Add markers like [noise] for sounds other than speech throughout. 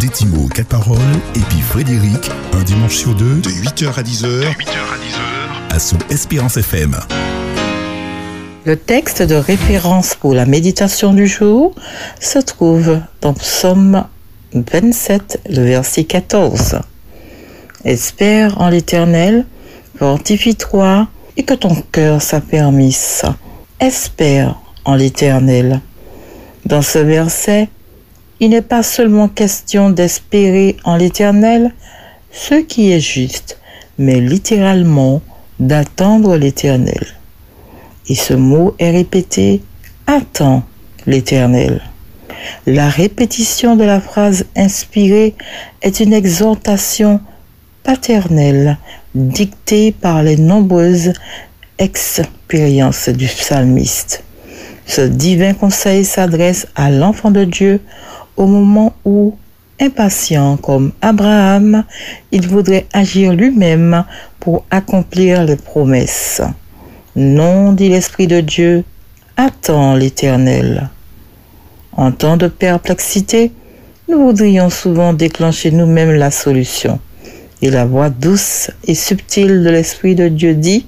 Détimo, 4 paroles, et puis Frédéric, un dimanche sur deux, de 8h à 10h, de 8h à 10h, à sous Espérance FM. Le texte de référence pour la méditation du jour se trouve dans Psaume 27, le verset 14. Espère en l'Éternel, fortifie-toi et que ton cœur s'affermisse. Espère en l'Éternel. Dans ce verset, il n'est pas seulement question d'espérer en l'Éternel ce qui est juste, mais littéralement d'attendre l'Éternel. Et ce mot est répété Attends l'Éternel. La répétition de la phrase inspirée est une exhortation paternelle dictée par les nombreuses expériences du psalmiste. Ce divin conseil s'adresse à l'enfant de Dieu au moment où, impatient comme Abraham, il voudrait agir lui-même pour accomplir les promesses. Non, dit l'Esprit de Dieu, attends l'Éternel. En temps de perplexité, nous voudrions souvent déclencher nous-mêmes la solution. Et la voix douce et subtile de l'Esprit de Dieu dit,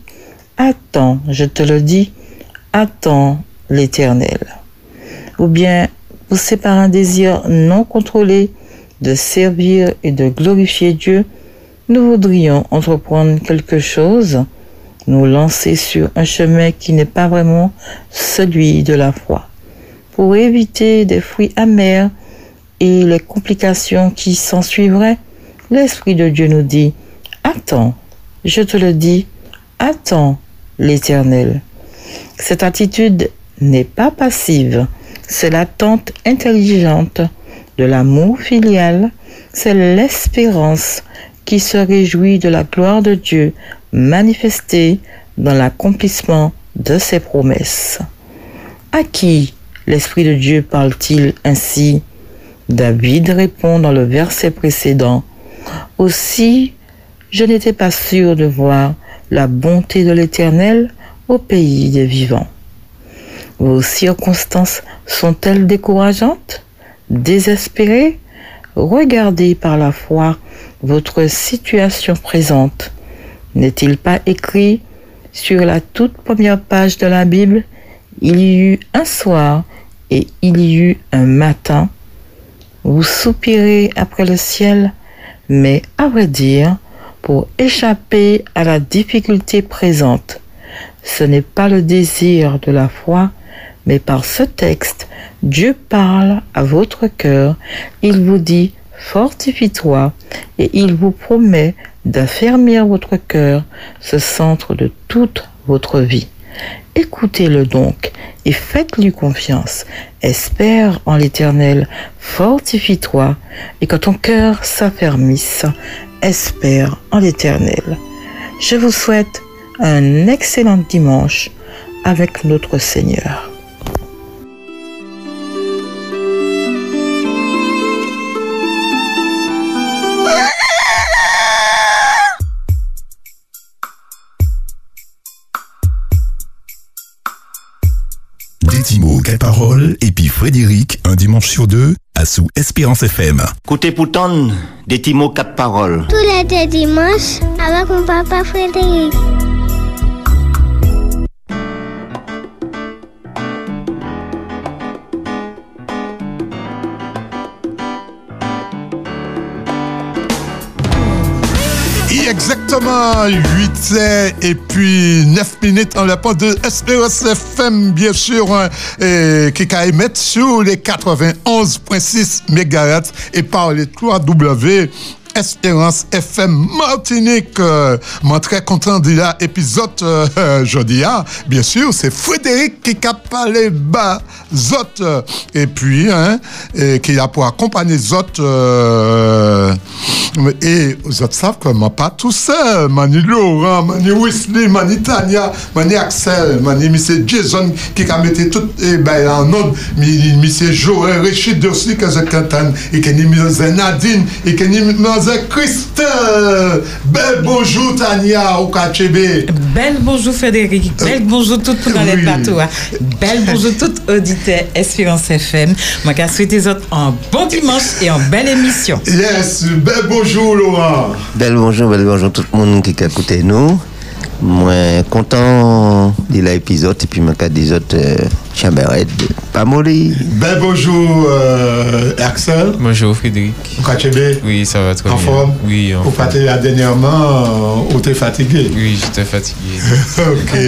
Attends, je te le dis, attends l'Éternel. Ou bien, poussé par un désir non contrôlé de servir et de glorifier Dieu, nous voudrions entreprendre quelque chose nous lancer sur un chemin qui n'est pas vraiment celui de la foi. Pour éviter des fruits amers et les complications qui s'ensuivraient, l'Esprit de Dieu nous dit, attends, je te le dis, attends l'Éternel. Cette attitude n'est pas passive, c'est l'attente intelligente de l'amour filial, c'est l'espérance qui se réjouit de la gloire de Dieu manifestée dans l'accomplissement de ses promesses. À qui l'Esprit de Dieu parle-t-il ainsi? David répond dans le verset précédent. Aussi, je n'étais pas sûr de voir la bonté de l'Éternel au pays des vivants. Vos circonstances sont-elles décourageantes Désespérées Regardez par la foi votre situation présente. N'est-il pas écrit sur la toute première page de la Bible, il y eut un soir et il y eut un matin. Vous soupirez après le ciel, mais à vrai dire, pour échapper à la difficulté présente, ce n'est pas le désir de la foi, mais par ce texte, Dieu parle à votre cœur. Il vous dit, fortifie-toi, et il vous promet d'affermir votre cœur, ce centre de toute votre vie. Écoutez-le donc et faites-lui confiance. Espère en l'Éternel, fortifie-toi et que ton cœur s'affermisse. Espère en l'Éternel. Je vous souhaite un excellent dimanche avec notre Seigneur. Détimo, quatre paroles, et puis Frédéric, un dimanche sur deux, à sous Espérance FM. Côté Pouton, Détimo, quatre paroles. Tous les dimanches, avec mon papa Frédéric. Exactement 8 et puis 9 minutes en la part de Espérance FM, bien sûr, hein, et, qui émettre sur les 91.6 MHz et par les 3W. Espérance FM Martinique. Euh, moi, très content de là, épisode euh, [laughs] jeudi. Hein. Bien sûr, c'est Frédéric qui a parlé bas Zot. Et puis, hein, qui a pour accompagner Zot. Euh, Et vous autres savez comment pas tout seul. Mani Laurent, Mani Wesley, Mani Tania, Mani Axel, Mani Monsieur Jason qui a mis tout eh ben, en ordre. Monsieur Joël Richard aussi que je cantonne. Et que ni Monsieur Nadine. Et que ni Monsieur Christelle. Bel bonjour Tania au Kachebe. Bel bonjour Frédéric. Bel bonjour tout le monde Oui. plateaux. hein. Bel bonjour tout auditeur Espérance FM. Moi, je souhaite les autres un bon dimanche et une belle émission. Yes, bel bonjour Laurent. Bel bonjour, bel bonjour tout le monde qui a écouté nous. Moi, content de l'épisode et puis moi, qui des autres euh, chamberette, pas molly. Bel bonjour euh, Axel Bonjour Frédéric. au Kachebe. Oui, ça va très En bien. forme? Oui, en forme. pâté là dernièrement, euh, où t'es fatigué? Oui, j'étais fatigué. [laughs] ok.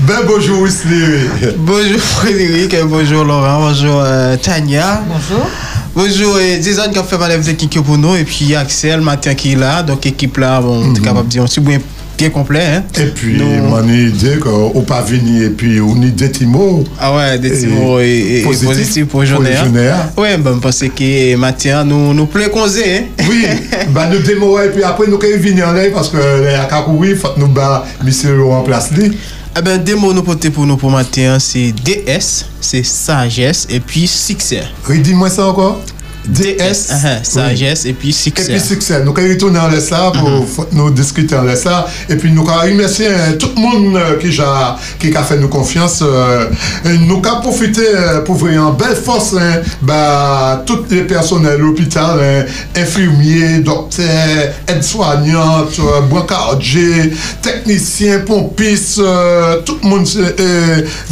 Ben bonjour Wesley. Bonjour Frédéric, euh, bonjour Laurent, bonjour euh, Tania. Bonjour. Bonjour euh, Jason qui a fait ma lèvre technique pour nous et puis Axel Matin qui est là. Donc équipe là, bon, on est capable de dire, on est bien complet. Hein? Et puis, nous... mon idée qu'on euh, pas venir et puis on y des mots. Ah ouais, des timo et, et, positifs, et positif pour journée. Oui, ben parce que eh, matin nous nous plaît Hein? Oui, [laughs] ben nous démo et puis après nous quand venir en l'air, parce que à Kakoui, faut nous bas monsieur en place lui. Eh ben, des mots nous porter pour nous pour matin, c'est DS, c'est sagesse et puis succès. Redis-moi ça encore. DS, uh -huh, sagesse, oui. epi suksè. Epi suksè. Nou ka yi toune an lè sa pou nou diskute an lè sa. Epi nou ka yi mersi tout moun ki ja ki ka fè nou konfians. Nou ka profite pou vè yon bel fòs ba tout le euh, euh, euh, personel l'hôpital, infirmier, doktè, aide-soignant, brancardje, teknisyen, pompis, tout moun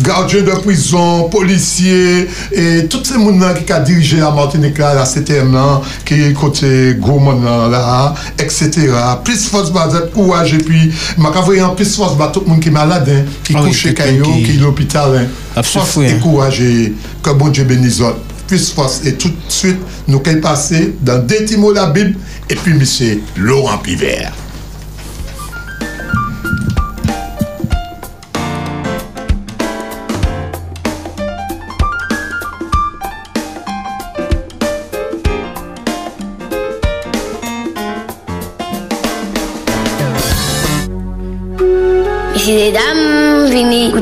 gardien de prison, polisye, tout se moun nan ki ka dirije la Martinique la la CTM nan, ki kote Goumon nan la, etc. Plis fos ba zet ouaj, epi maka voyan plis fos ba tout moun ki malade, ki oh, kouche kayo, ki, ki l'opital. Fos e kouaj, ke bon Dje benizot. Plis fos, e tout de suite nou kay pase dan deti mou la bib, epi misye Laurent Piver.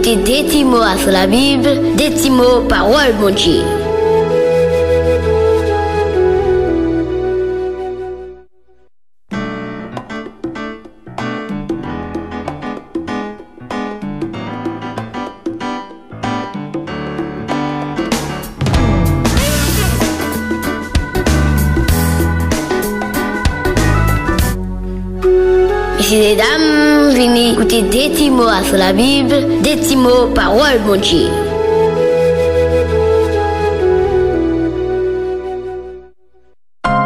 Écouter des petits mots sur la Bible, des petits mots parole mon. Petits mots sur la Bible, des petits mots parole mon Dieu.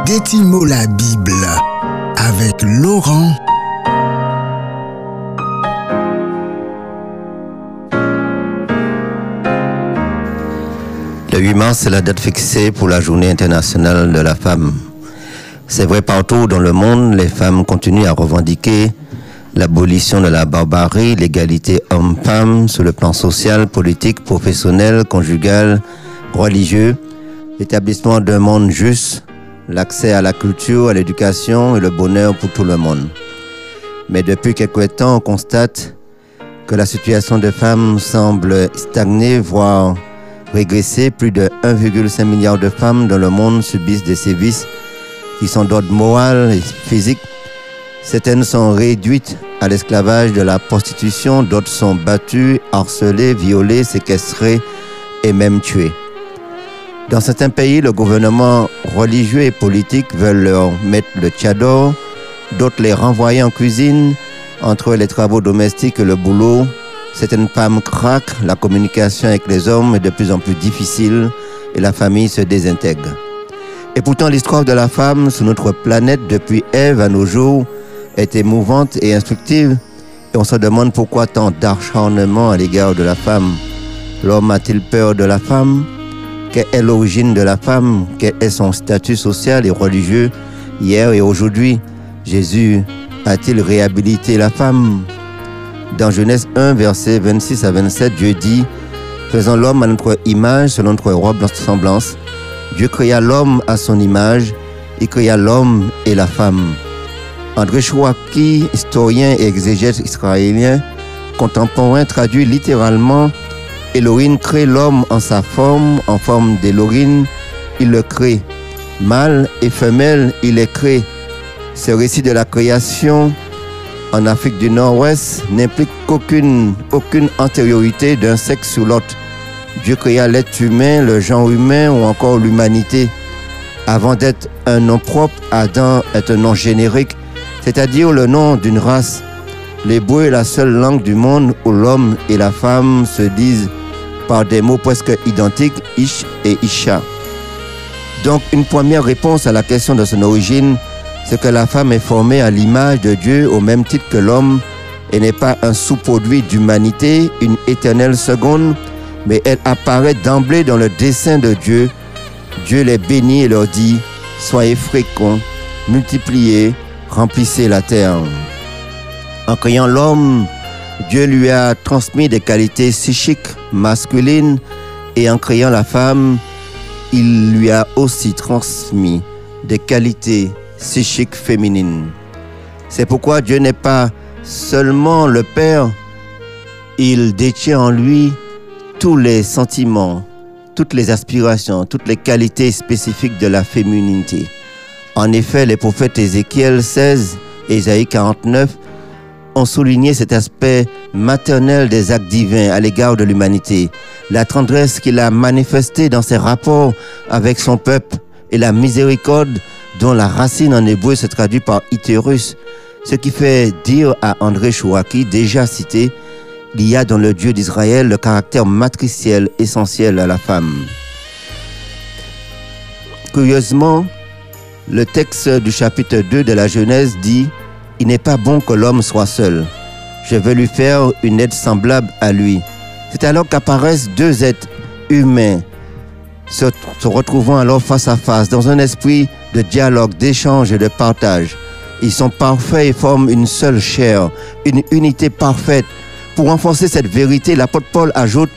Des mots la Bible avec Laurent Le 8 mars, c'est la date fixée pour la journée internationale de la femme. C'est vrai partout dans le monde, les femmes continuent à revendiquer l'abolition de la barbarie, l'égalité homme-femme sur le plan social, politique, professionnel, conjugal, religieux, l'établissement d'un monde juste, l'accès à la culture, à l'éducation et le bonheur pour tout le monde. Mais depuis quelque temps, on constate que la situation des femmes semble stagner, voire régresser. Plus de 1,5 milliard de femmes dans le monde subissent des sévices qui sont d'ordre moral et physique. Certaines sont réduites à l'esclavage de la prostitution, d'autres sont battues, harcelées, violées, séquestrées et même tuées. Dans certains pays, le gouvernement religieux et politique veulent leur mettre le tchador, d'autres les renvoyer en cuisine entre les travaux domestiques et le boulot. Certaines femmes craquent, la communication avec les hommes est de plus en plus difficile et la famille se désintègre. Et pourtant, l'histoire de la femme sur notre planète depuis Ève à nos jours est émouvante et instructive. Et on se demande pourquoi tant d'acharnement à l'égard de la femme. L'homme a-t-il peur de la femme? Quelle est l'origine de la femme? Quel est son statut social et religieux Hier et aujourd'hui, Jésus a-t-il réhabilité la femme? Dans Genèse 1, versets 26 à 27, Dieu dit Faisons l'homme à notre image, selon notre ressemblance. Dieu créa l'homme à son image, il créa l'homme et la femme. André Chouaki, historien et exégète israélien, contemporain, traduit littéralement Elohim crée l'homme en sa forme, en forme d'Elohim, il le crée. Mâle et femelle, il les crée. Ce récit de la création en Afrique du Nord-Ouest n'implique qu'aucune aucune antériorité d'un sexe sur l'autre. Dieu créa l'être humain, le genre humain ou encore l'humanité. Avant d'être un nom propre, Adam est un nom générique, c'est-à-dire le nom d'une race. L'hébreu est la seule langue du monde où l'homme et la femme se disent par des mots presque identiques, Ish et Isha. Donc une première réponse à la question de son origine, c'est que la femme est formée à l'image de Dieu au même titre que l'homme et n'est pas un sous-produit d'humanité, une éternelle seconde, mais elle apparaît d'emblée dans le dessein de Dieu. Dieu les bénit et leur dit, soyez féconds, multipliez, remplissez la terre. En créant l'homme, Dieu lui a transmis des qualités psychiques masculines et en créant la femme, il lui a aussi transmis des qualités psychiques féminines. C'est pourquoi Dieu n'est pas seulement le Père, il détient en lui tous les sentiments, toutes les aspirations, toutes les qualités spécifiques de la féminité. En effet, les prophètes Ézéchiel 16 et Isaïe 49 ont souligné cet aspect maternel des actes divins à l'égard de l'humanité, la tendresse qu'il a manifestée dans ses rapports avec son peuple et la miséricorde dont la racine en hébreu se traduit par iterus, ce qui fait dire à André Chouaki, déjà cité, il y a dans le Dieu d'Israël le caractère matriciel essentiel à la femme. Curieusement, le texte du chapitre 2 de la Genèse dit Il n'est pas bon que l'homme soit seul. Je vais lui faire une aide semblable à lui. C'est alors qu'apparaissent deux êtres humains se, se retrouvant alors face à face dans un esprit de dialogue, d'échange et de partage. Ils sont parfaits et forment une seule chair, une unité parfaite. Pour renforcer cette vérité, l'apôtre Paul ajoute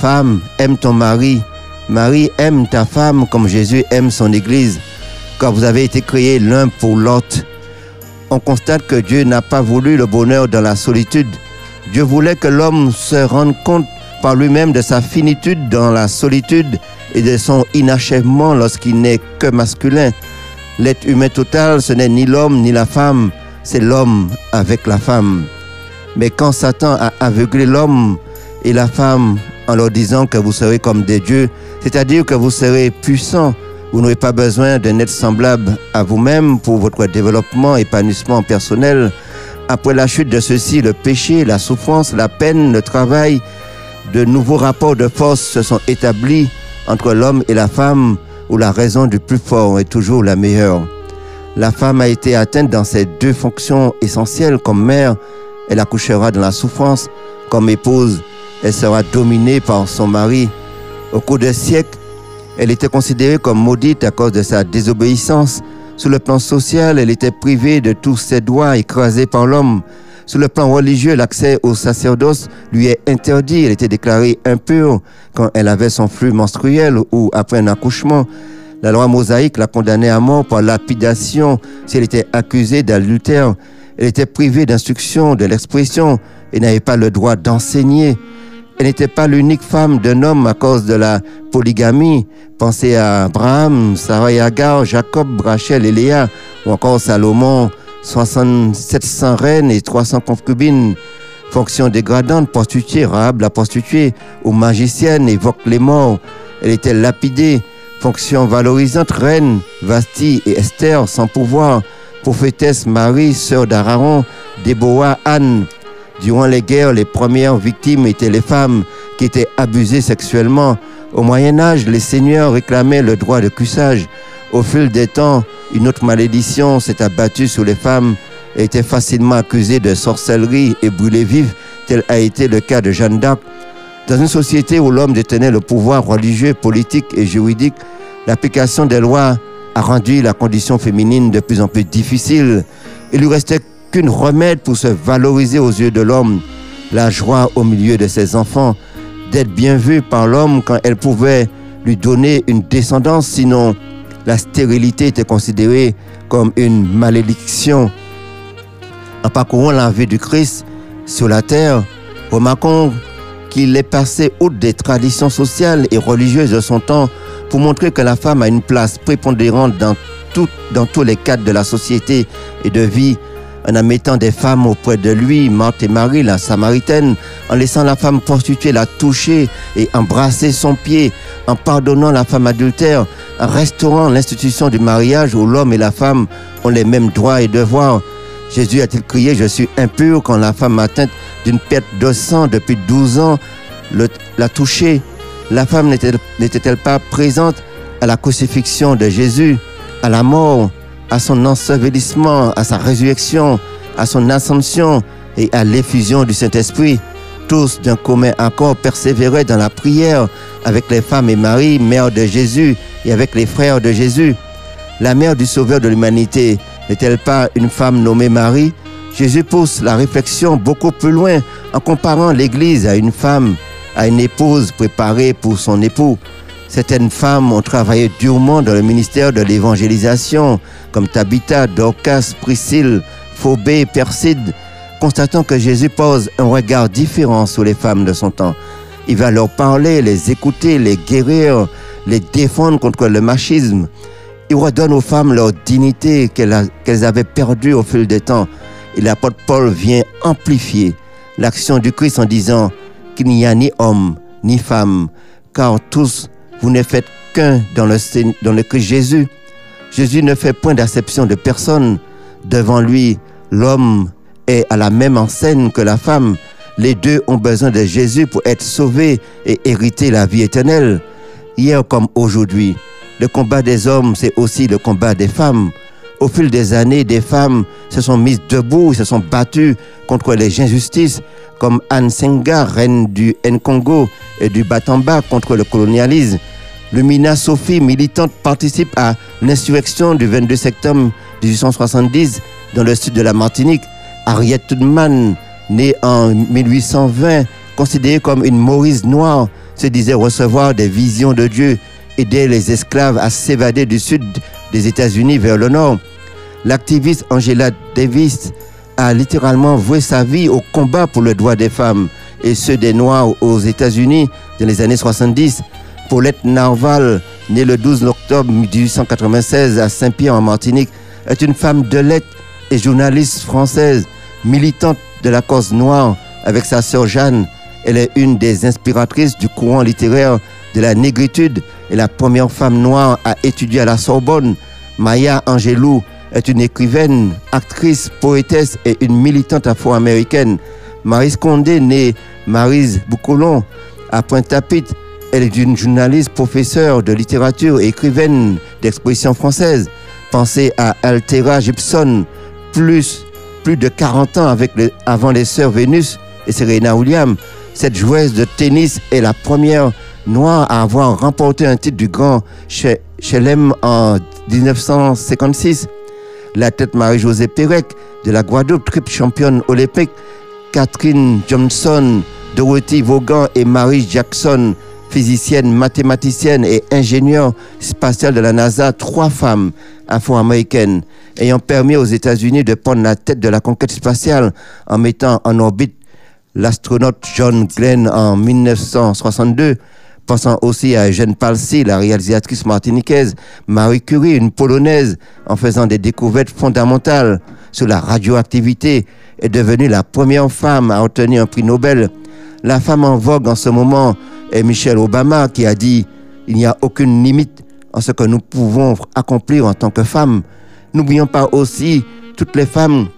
Femme, aime ton mari. Marie, aime ta femme comme Jésus aime son Église. Car vous avez été créés l'un pour l'autre. On constate que Dieu n'a pas voulu le bonheur dans la solitude. Dieu voulait que l'homme se rende compte par lui-même de sa finitude dans la solitude et de son inachèvement lorsqu'il n'est que masculin. L'être humain total, ce n'est ni l'homme ni la femme, c'est l'homme avec la femme. Mais quand Satan a aveuglé l'homme et la femme en leur disant que vous serez comme des dieux, c'est-à-dire que vous serez puissants, vous n'aurez pas besoin d'un être semblable à vous-même pour votre développement, épanouissement personnel. Après la chute de ceci, le péché, la souffrance, la peine, le travail, de nouveaux rapports de force se sont établis entre l'homme et la femme où la raison du plus fort est toujours la meilleure. La femme a été atteinte dans ses deux fonctions essentielles comme mère, elle accouchera dans la souffrance, comme épouse, elle sera dominée par son mari. Au cours des siècles, elle était considérée comme maudite à cause de sa désobéissance. Sur le plan social, elle était privée de tous ses droits écrasés par l'homme. Sur le plan religieux, l'accès au sacerdoce lui est interdit. Elle était déclarée impure quand elle avait son flux menstruel ou après un accouchement. La loi mosaïque la condamnait à mort par lapidation si elle était accusée d'adultère. Elle était privée d'instruction, de l'expression et n'avait pas le droit d'enseigner. Elle n'était pas l'unique femme d'un homme à cause de la polygamie. Pensez à Abraham, Sarah et Agar, Jacob, Rachel et Léa, ou encore Salomon, 700 reines et 300 concubines. Fonction dégradante, prostituée, Rahab la prostituée, ou magicienne, évoque les morts. Elle était lapidée. Fonction valorisante, reine, Vasti et Esther, sans pouvoir. Prophétesse Marie, sœur d'Aaron, Déborah, Anne. Durant les guerres, les premières victimes étaient les femmes qui étaient abusées sexuellement. Au Moyen Âge, les seigneurs réclamaient le droit de cuissage. Au fil des temps, une autre malédiction s'est abattue sur les femmes et étaient facilement accusées de sorcellerie et brûlées vives, tel a été le cas de Jeanne d'Arc. Dans une société où l'homme détenait le pouvoir religieux, politique et juridique, l'application des lois a rendu la condition féminine de plus en plus difficile. Il lui restait remède pour se valoriser aux yeux de l'homme, la joie au milieu de ses enfants, d'être bien vue par l'homme quand elle pouvait lui donner une descendance, sinon la stérilité était considérée comme une malédiction. En parcourant la vie du Christ sur la terre, remarquons qu'il est passé outre des traditions sociales et religieuses de son temps pour montrer que la femme a une place prépondérante dans, dans tous les cadres de la société et de vie en mettant des femmes auprès de lui, Marthe et Marie, la Samaritaine, en laissant la femme prostituée la toucher et embrasser son pied, en pardonnant la femme adultère, en restaurant l'institution du mariage où l'homme et la femme ont les mêmes droits et devoirs. Jésus a-t-il crié, je suis impur quand la femme atteinte d'une perte de sang depuis 12 ans l'a touché La femme n'était- n'était-elle pas présente à la crucifixion de Jésus, à la mort, à son ensevelissement, à sa résurrection, à son ascension et à l'effusion du Saint-Esprit. Tous d'un commun accord persévéraient dans la prière avec les femmes et Marie, mère de Jésus, et avec les frères de Jésus. La mère du Sauveur de l'humanité n'est-elle pas une femme nommée Marie? Jésus pousse la réflexion beaucoup plus loin en comparant l'Église à une femme, à une épouse préparée pour son époux. Certaines femmes ont travaillé durement dans le ministère de l'évangélisation, comme Tabitha, Dorcas, Priscille, Phobé, Perside, constatant que Jésus pose un regard différent sur les femmes de son temps. Il va leur parler, les écouter, les guérir, les défendre contre le machisme. Il redonne aux femmes leur dignité qu'elles avaient perdue au fil des temps. Et l'apôtre Paul vient amplifier l'action du Christ en disant qu'il n'y a ni homme ni femme, car tous vous ne faites qu'un dans le, dans le Christ Jésus. Jésus ne fait point d'acception de personne. Devant lui, l'homme est à la même enseigne que la femme. Les deux ont besoin de Jésus pour être sauvés et hériter la vie éternelle. Hier comme aujourd'hui, le combat des hommes, c'est aussi le combat des femmes. Au fil des années, des femmes se sont mises debout, se sont battues contre les injustices, comme Anne Senga, reine du Nkongo et du Batamba contre le colonialisme. Lumina Sophie, militante, participe à l'insurrection du 22 septembre 1870 dans le sud de la Martinique. Harriet Tubman, née en 1820, considérée comme une Maurice noire, se disait recevoir des visions de Dieu, aider les esclaves à s'évader du sud des États-Unis vers le nord. L'activiste Angela Davis a littéralement voué sa vie au combat pour le droit des femmes et ceux des Noirs aux États-Unis dans les années 70. Paulette Narval, née le 12 octobre 1896 à Saint-Pierre en Martinique, est une femme de lettres et journaliste française, militante de la cause noire avec sa sœur Jeanne. Elle est une des inspiratrices du courant littéraire de la négritude et la première femme noire à étudier à la Sorbonne. Maya Angelou est une écrivaine, actrice, poétesse et une militante afro-américaine. Maryse Condé, née Maryse Boucolon à Pointe-à-Pitre, elle est une journaliste, professeure de littérature et écrivaine d'exposition française. Pensez à Altera Gibson, plus, plus de 40 ans avant les sœurs Vénus et Serena Williams. Cette joueuse de tennis est la première noire à avoir remporté un titre du Grand Che- Chelem en 1956. La tête Marie-Josée Pérec de la Guadeloupe, triple championne olympique. Catherine Johnson, Dorothy Vaughan et Marie Jackson, physicienne, mathématicienne et ingénieure spatiale de la NASA, trois femmes afro-américaines ayant permis aux États-Unis de prendre la tête de la conquête spatiale en mettant en orbite l'astronaute John Glenn en 1962. Pensant aussi à Eugène Palsy, la réalisatrice martiniquaise, Marie Curie, une polonaise, en faisant des découvertes fondamentales sur la radioactivité, est devenue la première femme à obtenir un prix Nobel. La femme en vogue en ce moment est Michelle Obama qui a dit Il n'y a aucune limite en ce que nous pouvons accomplir en tant que femmes. N'oublions pas aussi toutes les femmes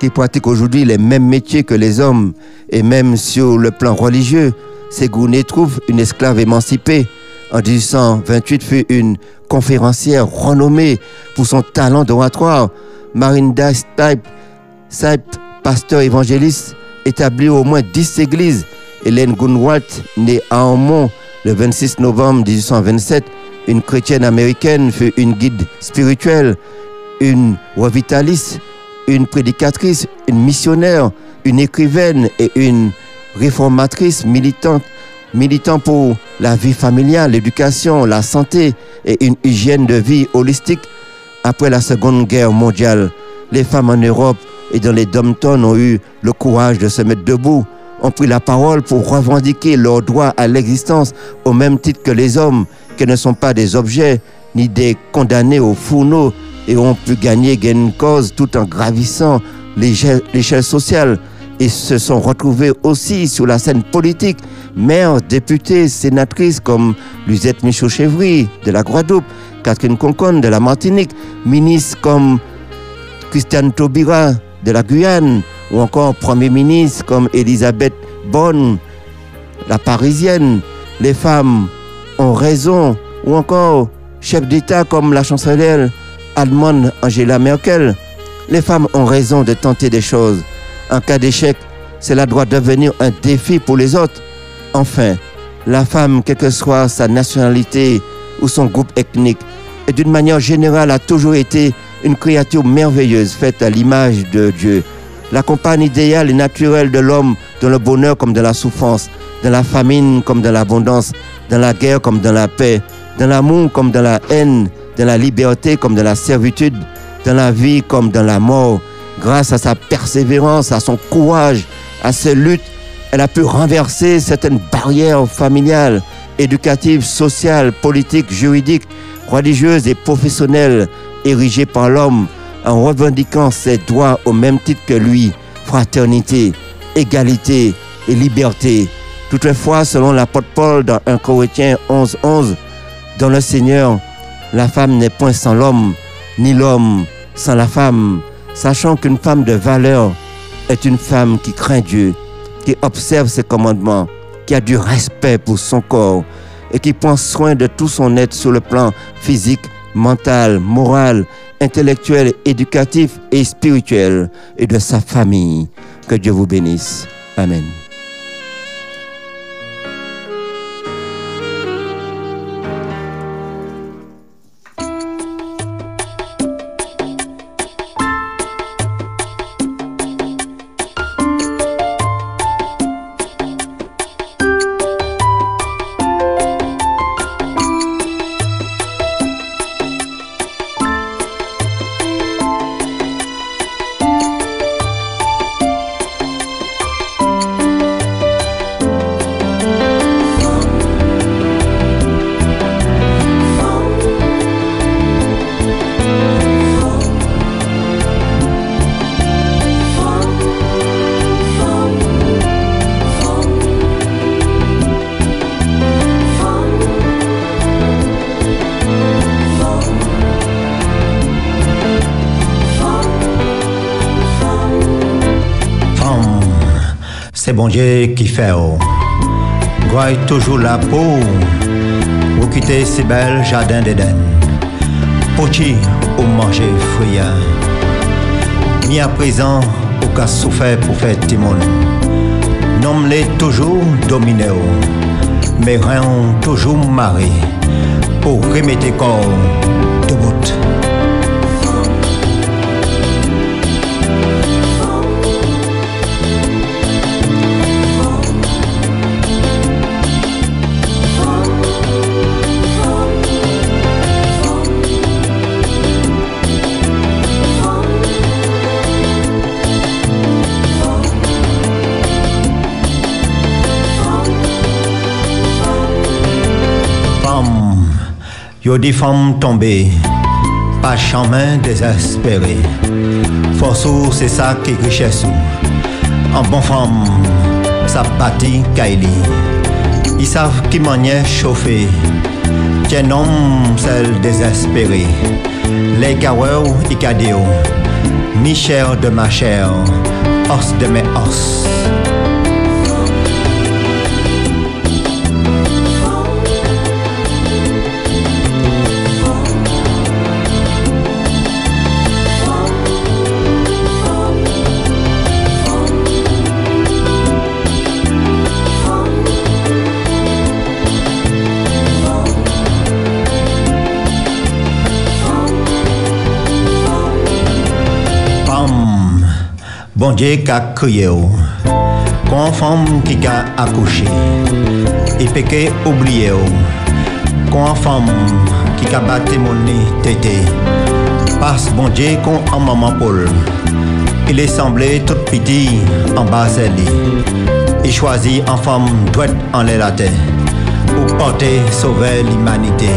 qui pratiquent aujourd'hui les mêmes métiers que les hommes et même sur le plan religieux. Ségoune trouve une esclave émancipée. En 1828 fut une conférencière renommée pour son talent d'oratoire. Marinda Stipe, pasteur évangéliste, établit au moins 10 églises. Hélène Gunwalt, née à Ormont le 26 novembre 1827, une chrétienne américaine, fut une guide spirituelle, une revitaliste, une prédicatrice, une missionnaire, une écrivaine et une réformatrice militante, militant pour la vie familiale, l'éducation, la santé et une hygiène de vie holistique. Après la Seconde Guerre mondiale, les femmes en Europe et dans les dom ont eu le courage de se mettre debout, ont pris la parole pour revendiquer leur droit à l'existence au même titre que les hommes, qui ne sont pas des objets ni des condamnés au fourneau et ont pu gagner gain cause tout en gravissant l'échelle sociale et se sont retrouvés aussi sur la scène politique, maires, députés, sénatrices comme Luzette Michaud-Chevry de la Guadeloupe, Catherine Concon de la Martinique, ministres comme Christiane Taubira de la Guyane, ou encore Premier ministre comme Elisabeth Bonne, la Parisienne, les femmes ont raison, ou encore chef d'État comme la chancelière allemande Angela Merkel. Les femmes ont raison de tenter des choses. En cas d'échec, cela doit devenir un défi pour les autres. Enfin, la femme, quelle que soit sa nationalité ou son groupe ethnique, et d'une manière générale a toujours été une créature merveilleuse faite à l'image de Dieu. La compagne idéale et naturelle de l'homme dans le bonheur comme dans la souffrance, dans la famine comme dans l'abondance, dans la guerre comme dans la paix, dans l'amour comme dans la haine, dans la liberté comme dans la servitude, dans la vie comme dans la mort. Grâce à sa persévérance, à son courage, à ses luttes, elle a pu renverser certaines barrières familiales, éducatives, sociales, politiques, juridiques, religieuses et professionnelles érigées par l'homme en revendiquant ses droits au même titre que lui, fraternité, égalité et liberté. Toutefois, selon l'apôtre Paul dans 1 Corinthiens 11, 11, dans le Seigneur, la femme n'est point sans l'homme, ni l'homme sans la femme, sachant qu'une femme de valeur est une femme qui craint Dieu, qui observe ses commandements, qui a du respect pour son corps et qui prend soin de tout son être sur le plan physique, mental, moral, intellectuel, éducatif et spirituel et de sa famille. Que Dieu vous bénisse. Amen. Qui fait toujours la peau. Vous quittez ces belles jardins d'Éden. Petit ou manger fruit. Mis à présent au cas souffert pour faire timon. Nomme-les toujours dominé Mais rien toujours maré Pour remettre corps debout Yo des femmes tombées, pas chemin désespéré. Force c'est ça qui est richesse. En bon femme, ça bâtit Kaili. Ils savent qui manière chauffer. Tiens homme, celle désespérée. Les gaweux, icadéo. Mi chair de ma chair, os de mes os. Dieu qui a créé, femme qui a accouché, et péché oublié, quand femme qui a battu mon tété, passe bon Dieu quand en maman Paul, Il est semblé tout petit en bas Il choisit en femme droite en l'air la pour porter sauver l'humanité.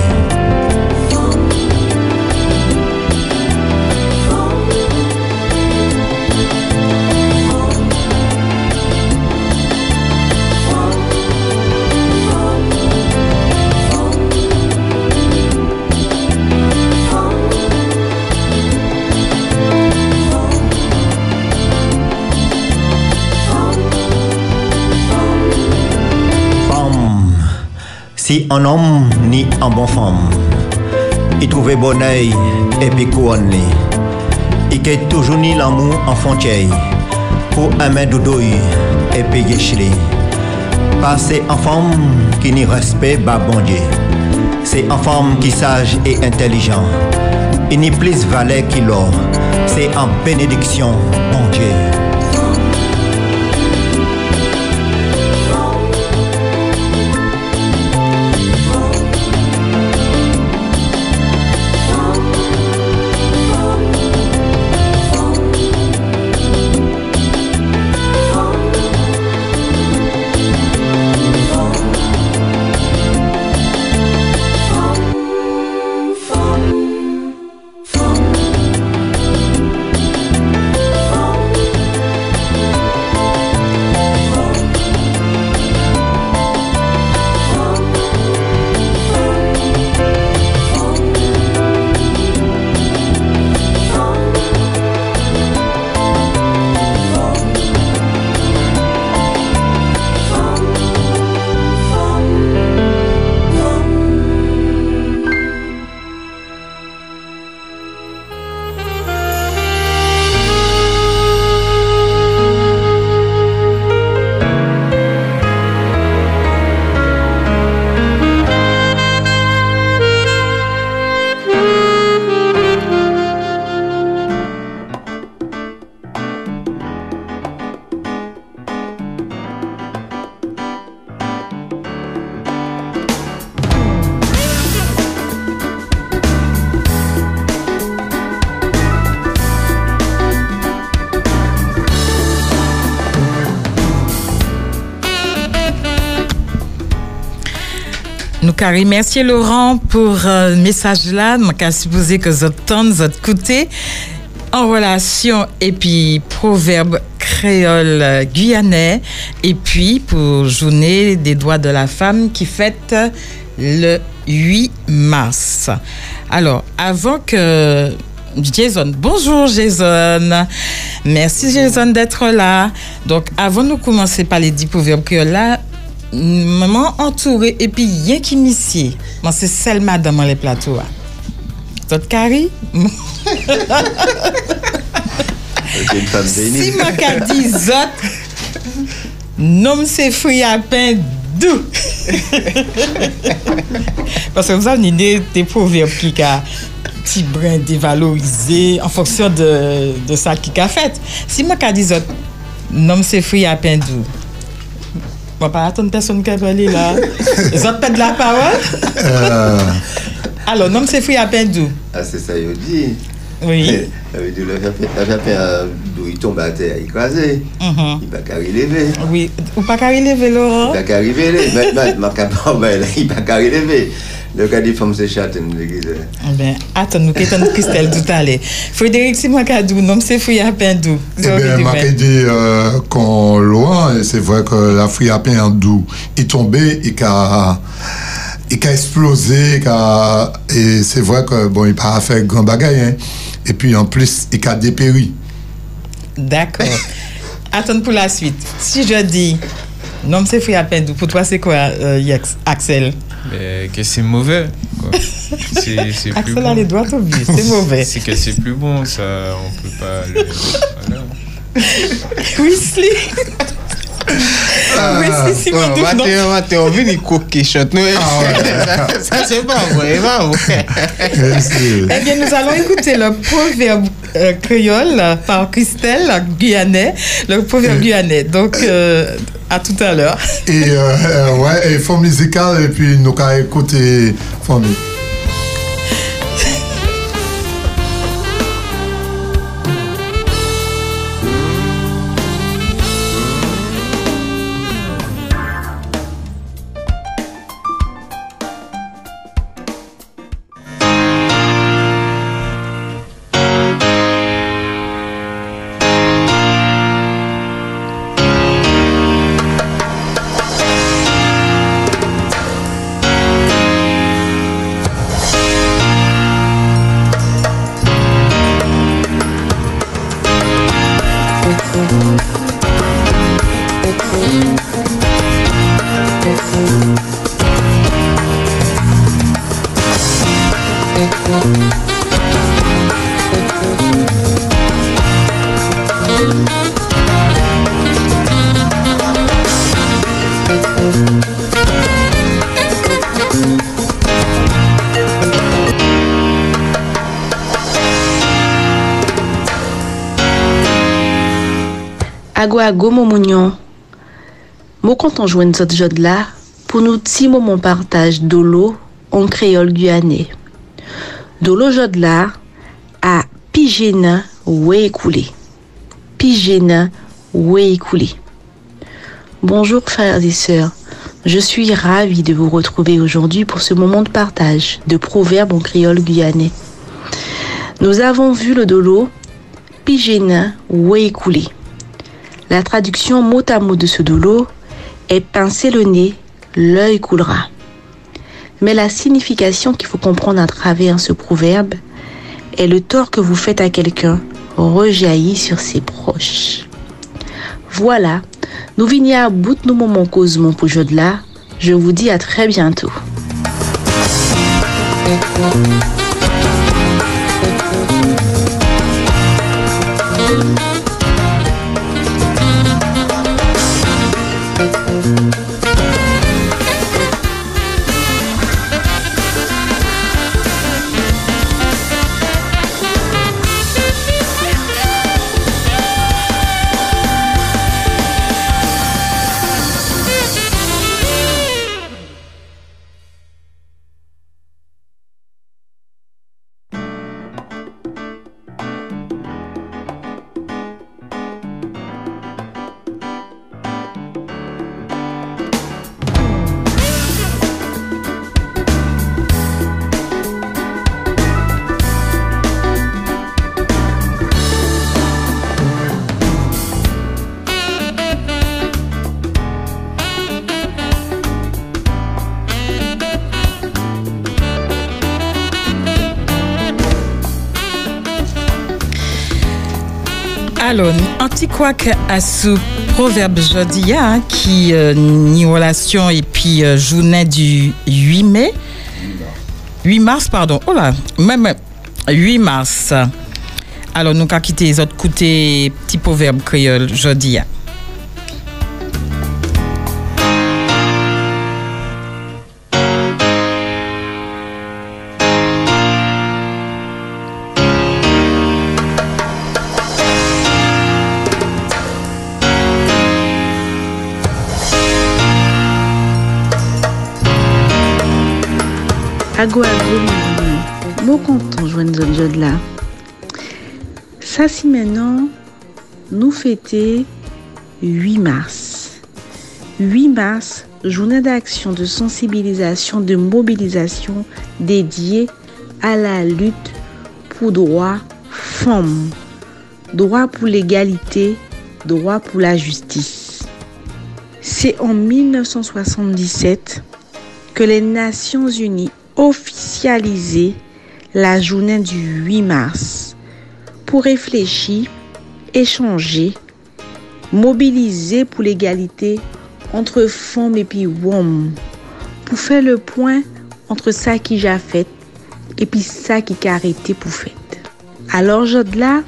Si un homme ni un bon femme, il trouvait bonheur et puis couronne Il a toujours ni l'amour en frontière pour aimer doudoui et payer chili. Pas c'est un femme qui n'y respect bas bon Dieu. C'est un femme qui sage et intelligent. Il n'y plus valeur qu'il l'or. C'est en bénédiction, bon Dieu. Merci Laurent pour euh, message là. Je suis supposé que vous avez vous écouté en relation et puis proverbe créole guyanais et puis pour journée des droits de la femme qui fête le 8 mars. Alors, avant que Jason, bonjour Jason. Merci Jason d'être là. Donc, avant de commencer par les dix proverbes créoles là, maman entoure epi yen ki misye, man se sel madan man le plato a. Tot kari? si man ka di zot, nom se fri apen dou. Paske msa ni de te proverb ki ka ti brin devalorize an foksyon de, de sa ki ka fet. Si man ka di zot, nom se fri apen dou. Mwen pa atan person ke pali la. [laughs] Zot ped la parol. Euh. Alo, nom se fri apen djou. A se sa yo di. Oui. Avè di lè fè dò yi tombe a te a yi kwaze. Yi pa kari leve. Oui. Ou pa kari leve lò. Yi pa kari leve. Mwen ka pa mwen la [laughs] yi pa kari leve. Le cas des femmes, c'est chaton, Eh bien, attends, nous quittons Christelle tout à l'heure. Frédéric Simakadou, non, c'est fouille à peine doux. Eh bien, je dit euh, qu'on loin, et c'est vrai que la fouille à peine doux, il tombait, il a il a explosé, et c'est vrai que bon, il pas fait grand bagaille, hein. et puis en plus, il a dépéri. D'accord. [laughs] Attends pour la suite. Si je dis, non, c'est fouille à peine pour toi, c'est quoi, euh, Axel? Mais que c'est mauvais. Plus bon. les doigts c'est mauvais. c'est que c'est plus bon, ça, on peut pas le. [laughs] Voilà. Weasley ah, oui, si, si, Mathéo, Mathéo, on vient coquer chante. Ah, [laughs] ça, c'est pas vrai, pas vrai. eh bien, nous allons écouter le proverbe euh, créole par Christelle Guyanais, le proverbe guyanais. Donc, euh, à tout à l'heure. Et, euh, euh, ouais, et fond musical, et puis nous allons écouter fond gomo mounyon, mou kontan jwen zot jod la pou nou ti momon partaj dolo an kreol guyane. Dolo jod la a pijena we koule. Pijena we koule. Bonjour frères et sœurs, je suis ravie de vous retrouver aujourd'hui pour ce moment de partage de proverbes en créole guyanais. Nous avons vu le dolo Pijena we koule. La traduction mot à mot de ce dolo est pincer le nez, l'œil coulera. Mais la signification qu'il faut comprendre à travers ce proverbe est le tort que vous faites à quelqu'un rejaillit sur ses proches. Voilà, nous venons à bout de nos moments causement pour de là. Je vous dis à très bientôt. Alors, antiquac à ce proverbe jodia qui euh, ni relation et puis euh, journée du 8 mai. 8 mars pardon. Oh là même 8 mars. Alors nous avons quitté les autres côtés petit proverbe créole jodia Ago ago mon content joindre là. Ça si maintenant nous fêter 8 mars. 8 mars, journée d'action de sensibilisation, de mobilisation dédiée à la lutte pour droit femmes, droit pour l'égalité, droit pour la justice. C'est en 1977 que les Nations Unies officialisé la journée du 8 mars pour réfléchir, échanger, mobiliser pour l'égalité entre femmes et puis hommes, pour faire le point entre ça qui j'ai fait et puis ça qui a arrêté pour faire. Alors, je là,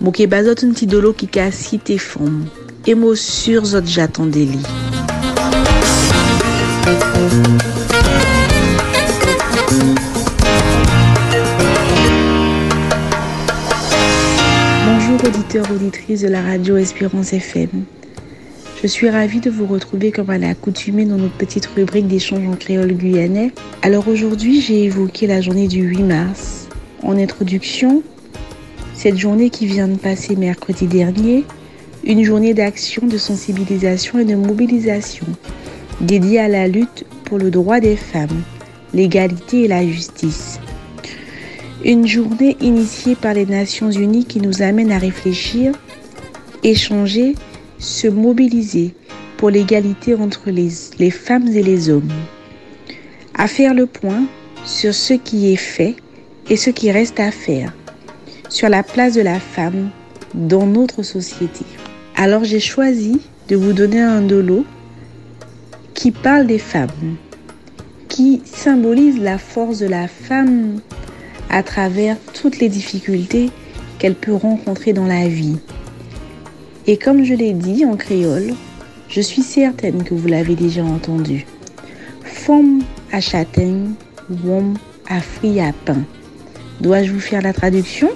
je vais un petit dolo qui a cité femmes et moi sur j'attendais lui. Bonjour auditeurs, auditrices de la radio Espérance FM. Je suis ravie de vous retrouver comme à l'accoutumée dans notre petite rubrique d'échange en créole guyanais. Alors aujourd'hui, j'ai évoqué la journée du 8 mars. En introduction, cette journée qui vient de passer mercredi dernier, une journée d'action, de sensibilisation et de mobilisation dédiée à la lutte pour le droit des femmes, l'égalité et la justice. Une journée initiée par les Nations Unies qui nous amène à réfléchir, échanger, se mobiliser pour l'égalité entre les, femmes et les hommes. À faire le point sur ce qui est fait et ce qui reste à faire, sur la place de la femme dans notre société. Alors j'ai choisi de vous donner un dolo qui parle des femmes, qui symbolise la force de la femme à travers toutes les difficultés qu'elle peut rencontrer dans la vie. Et comme je l'ai dit en créole, je suis certaine que vous l'avez déjà entendu. Femme à châtaigne, homme à fruit à pain. Dois-je vous faire la traduction?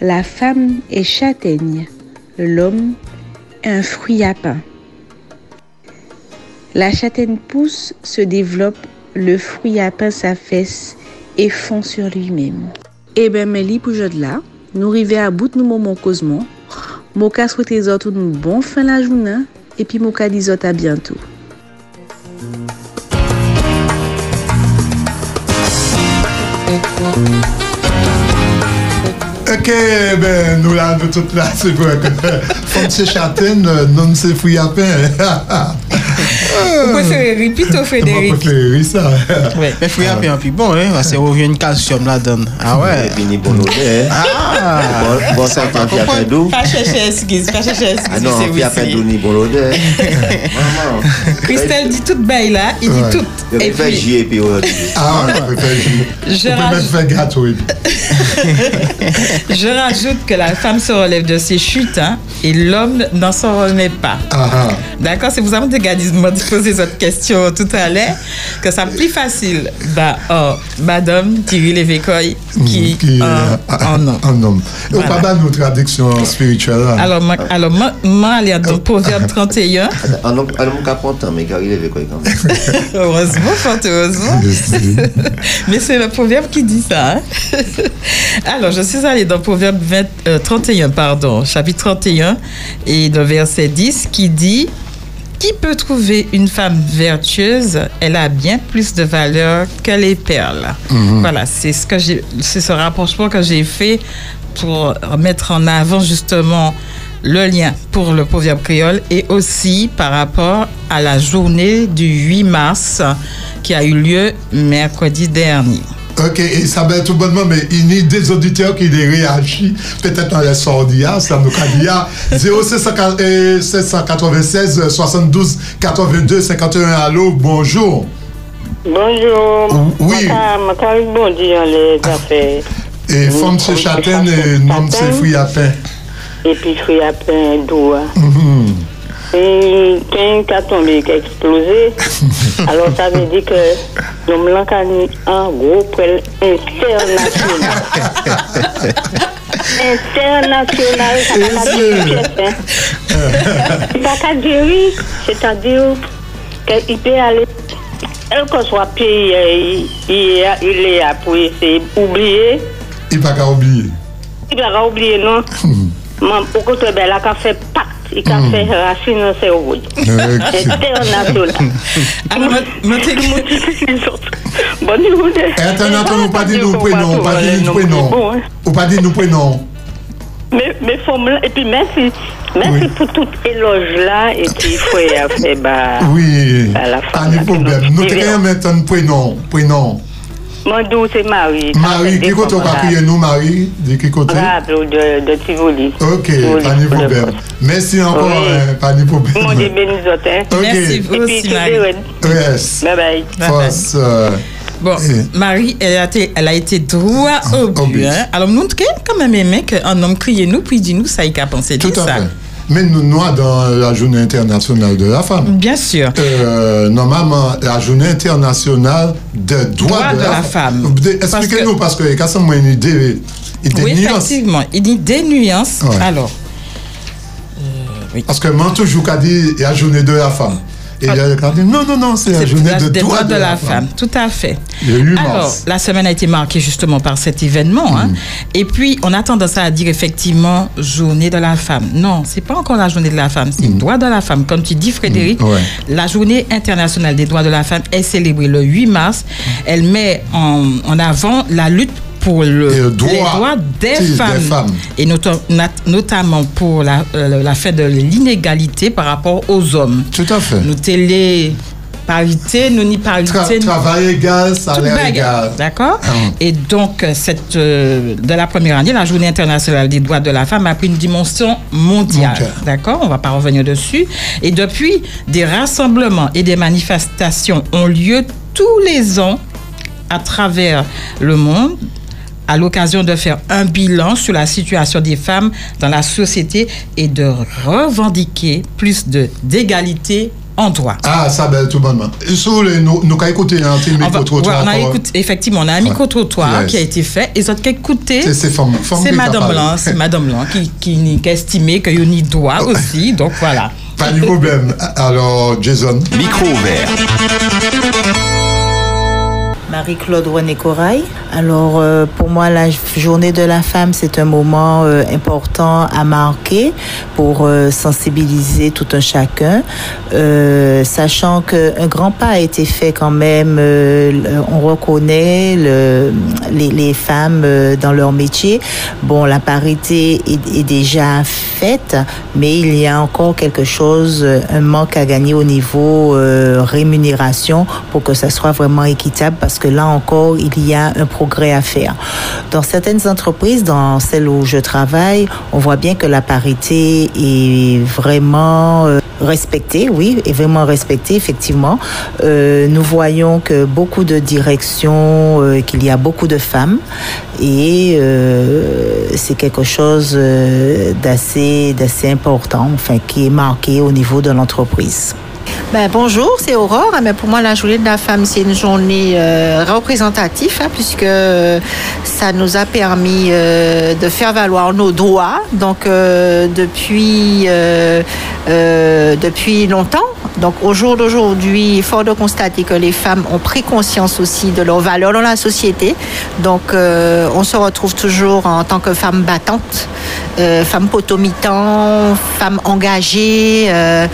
La femme est châtaigne, l'homme un fruit à pain. La châtaigne pousse, se développe, le fruit à pain s'affaisse et fond sur lui-même. Eh ben, Mélie pour de là, nous arrivons à bout de nos moments causement. Moka souhaite les autres une bonne fin la journée et puis Moka dit autres à bientôt. Ok, ben, nous là, nous toutes là, c'est vrai que [laughs] femme c'est châtaigne, non c'est fruit à. [laughs] Vous préférez riz plutôt Frédéric? Moi, préféré ça. Mais fruit à pain, puis bon, hein, parce qu'on revient une calcium là-dedans. Ah ouais. Et puis ni bon. Ah. Ça t'en fait à doux. Pas chercher excuse, pas chercher Ah excuse. non, à oui, doux ni bon odeur. Maman. Christelle dit toute bail là, il Ouais. dit tout. Puis, jouer et puis aujourd'hui. [laughs] Ah, on peut faire Je même rajoute- je rajoute que la femme se relève de ses chutes hein, et l'homme n'en s'en remet pas. Ah, ah. D'accord C'est vous avez déjà dit- m'a posé cette question tout à l'heure, que ça plus facile. Bah, oh, madame Thierry Lévécoy, qui, Qui est en, en un homme. Et on Voilà. parle de nos traductions spirituelles. là. Alors, moi, alors, moi, moi, aller dans Proverbe 31. Un homme un homme qui a content, mais qui arrive avec quoi quand même. [laughs] Heureusement, fort heureusement. [laughs] Mais c'est le proverbe qui dit ça. hein. [laughs] Alors, je suis allée dans Proverbe 20, euh, 31, pardon, chapitre 31, et le verset 10 qui dit Qui peut trouver une femme vertueuse? Elle a bien plus de valeur que les perles. Mhm. Voilà, c'est ce que j'ai, c'est ce rapprochement que j'ai fait pour mettre en avant justement le lien pour le proverbe créole et aussi par rapport à la journée du 8 mars qui a eu lieu mercredi dernier. Ok, Isabelle, tout bonnement, mais il y a des auditeurs qui les réagissent. Peut-être dans les sordias, ça nous dit 0796 72 82 51. Allô, bonjour. Bonjour. Oui. Je vais rebondir les affaires. Et femme c'est châtaigne et nom c'est fruit à pain. Et puis fruit à pain doux. Et quand il a tombé, qui a explosé, alors ça veut dire que l'homme là a mis un gros poil international. [laughs] international, ça va pas [laughs] dire. Il oui, c'est-à-dire qu'il peut aller, quel que soit le pays, euh, il, il est là pour essayer d'oublier. Il va pas oublier. Il va pas oublier, non? [laughs] Maman, au côté la, a fait pacte, il a Mm. fait racine dans ses roues. Ok. International. Alors, Bonne journée. International, on pas dit nous prénom, pas dit nous prénom. On pas dit nous prénom. Mais, mais et puis merci. Merci pour tout éloge là, et puis il faut y faire, bah, Oui, à la pas fin. de problème. Nous te maintenant prénom, prénom. Mon doux, c'est Marie. Marie, qui côté on va crier nous, Marie? De qui côté? Bravo, de, de Tivoli. Ok, problème. poste. Merci encore, Oui. hein, pas de problème. Mon Dieu hein. Ok. Merci, vous aussi, tout Marie. Yes. Bye bye. Force, euh, Bon, Marie, elle a été, elle a été droit au but. hein. Alors, nous, quand même aimé qu'un homme crie nous, puis dit nous, ça y a pensé Tout de à ça. fait. Mais nous, nous, dans la journée internationale de la femme. Bien sûr. Euh, normalement, la journée internationale des droits Droits de, de la femme. Expliquez-nous, parce que quand une idée, Oui, effectivement. Il dit des nuances. Ouais. Alors, Parce que moi, toujours, qu'a dit la journée de la femme. Et il a dit, non, non, non, c'est la journée de droits droits de la femme. Tout à fait. Le 8 Alors, la semaine a été marquée justement par cet événement. hein. Et puis, on a tendance à dire effectivement journée de la femme. Non, c'est pas encore la journée de la femme, c'est le droit de la femme. Comme tu dis, Frédéric, Ouais. la journée internationale des droits de la femme est célébrée le 8 mars. Elle met en, en avant la lutte pour le, droit les droits des, des femmes, et notamment pour la, euh, la fin de l'inégalité par rapport aux hommes. Tout à fait. Nous télé parité, nous ni parité. Tra- travail égal, salaire égal. D'accord Ah. Et donc, euh, cette, euh, de la première année, la Journée internationale des droits de la femme a pris une dimension mondiale. D'accord On va pas revenir dessus. Et depuis, des rassemblements et des manifestations ont lieu tous les ans à travers le monde à l'occasion de faire un bilan sur la situation des femmes dans la société et de revendiquer plus de d'égalité en droit. Ah, ça, belle, tout bonnement. Sur les, nous, nous, qu'à écouter un petit micro-trottoir. ouais, écouté, effectivement, on a un Ouais. micro-trottoir Yes. qui a été fait. Et autres qui a écouté, C'est- Madame. Blanc, c'est Madame Blanc qui, qui, qui a estimé qu'il y a une droit aussi. Donc voilà. Pas de problème. Alors, Jason. Micro ouvert. Marie-Claude René Corail. Alors, euh, pour moi, la journée de la femme, c'est un moment euh, important à marquer pour euh, sensibiliser tout un chacun, sachant qu'un grand pas a été fait quand même. on reconnaît le, les, femmes dans leur métier. Bon, la parité est, est déjà faite, mais il y a encore quelque chose, un manque à gagner au niveau rémunération pour que ça soit vraiment équitable parce que là encore, il y a un progrès à faire. Dans certaines entreprises, dans celles où je travaille, on voit bien que la parité est vraiment euh, respectée, oui, est vraiment respectée, effectivement. Euh, nous voyons que beaucoup de directions, euh, qu'il y a beaucoup de femmes et c'est quelque chose d'assez important, enfin, qui est marqué au niveau de l'entreprise. Ben, bonjour, c'est Aurore. Mais pour moi, la journée de la femme, c'est une journée euh, représentative, hein, puisque euh, ça nous a permis euh, de faire valoir nos droits. Donc, depuis, depuis longtemps. Donc, au jour d'aujourd'hui, fort de constater que les femmes ont pris conscience aussi de leur valeur dans la société. Donc, euh, on se retrouve toujours en tant que femme battante, euh, femme potomitan, femme engagée, euh,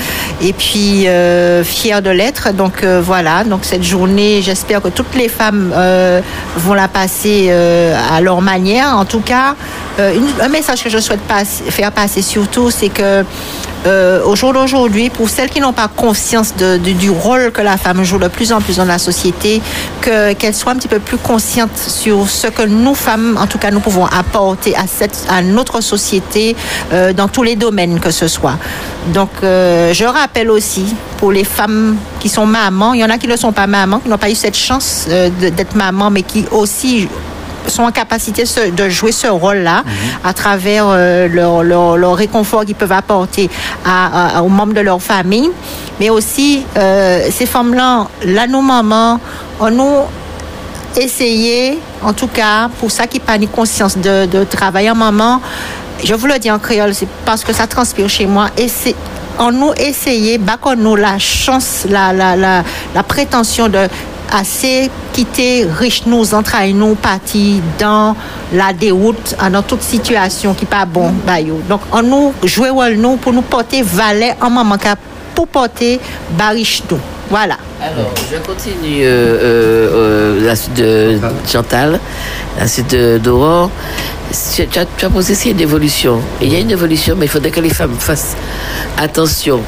et puis euh, fière de l'être. Donc voilà, donc cette journée, j'espère que toutes les femmes vont la passer à leur manière. En tout cas, un message que je souhaite faire passer surtout, c'est que au jour d'aujourd'hui, pour celles qui n'ont pas conscience du rôle que la femme joue de plus en plus dans la société, que- qu'elles soient un petit peu plus conscientes sur ce que nous, femmes, en tout cas, nous pouvons apporter à, cette, à notre société euh, dans tous les domaines que ce soit. Donc, euh, je rappelle aussi pour les femmes qui sont mamans, il y en a qui ne sont pas mamans, qui n'ont pas eu cette chance euh, d'être maman, mais qui aussi sont en capacité de jouer ce rôle-là à travers euh, leur, leur- leur réconfort qu'ils peuvent apporter à- à- aux membres de leur famille. Mais aussi, euh, ces femmes-là, là, nos mamans, on nous essayé, en tout cas, pour ça qui pas conscience de, de travailler en maman, je vous le dis en créole, c'est parce que ça transpire chez moi. Et c'est en nous essayer, bah, qu'on nous la chance, la, la, la, la prétention de assez quitter riche nous entraîner nous partir dans la déroute dans toute situation qui pas bon bah, yo. donc on nous jouer rôle nous pour nous porter valet en moment qu'a pour porter bariche nous voilà Alors, je continue euh, euh, euh, la suite de Chantal, la suite de- d'Aurore. Tu, tu as, tu as posé c'est une évolution. Il y a une évolution, mais il faudrait que les femmes fassent attention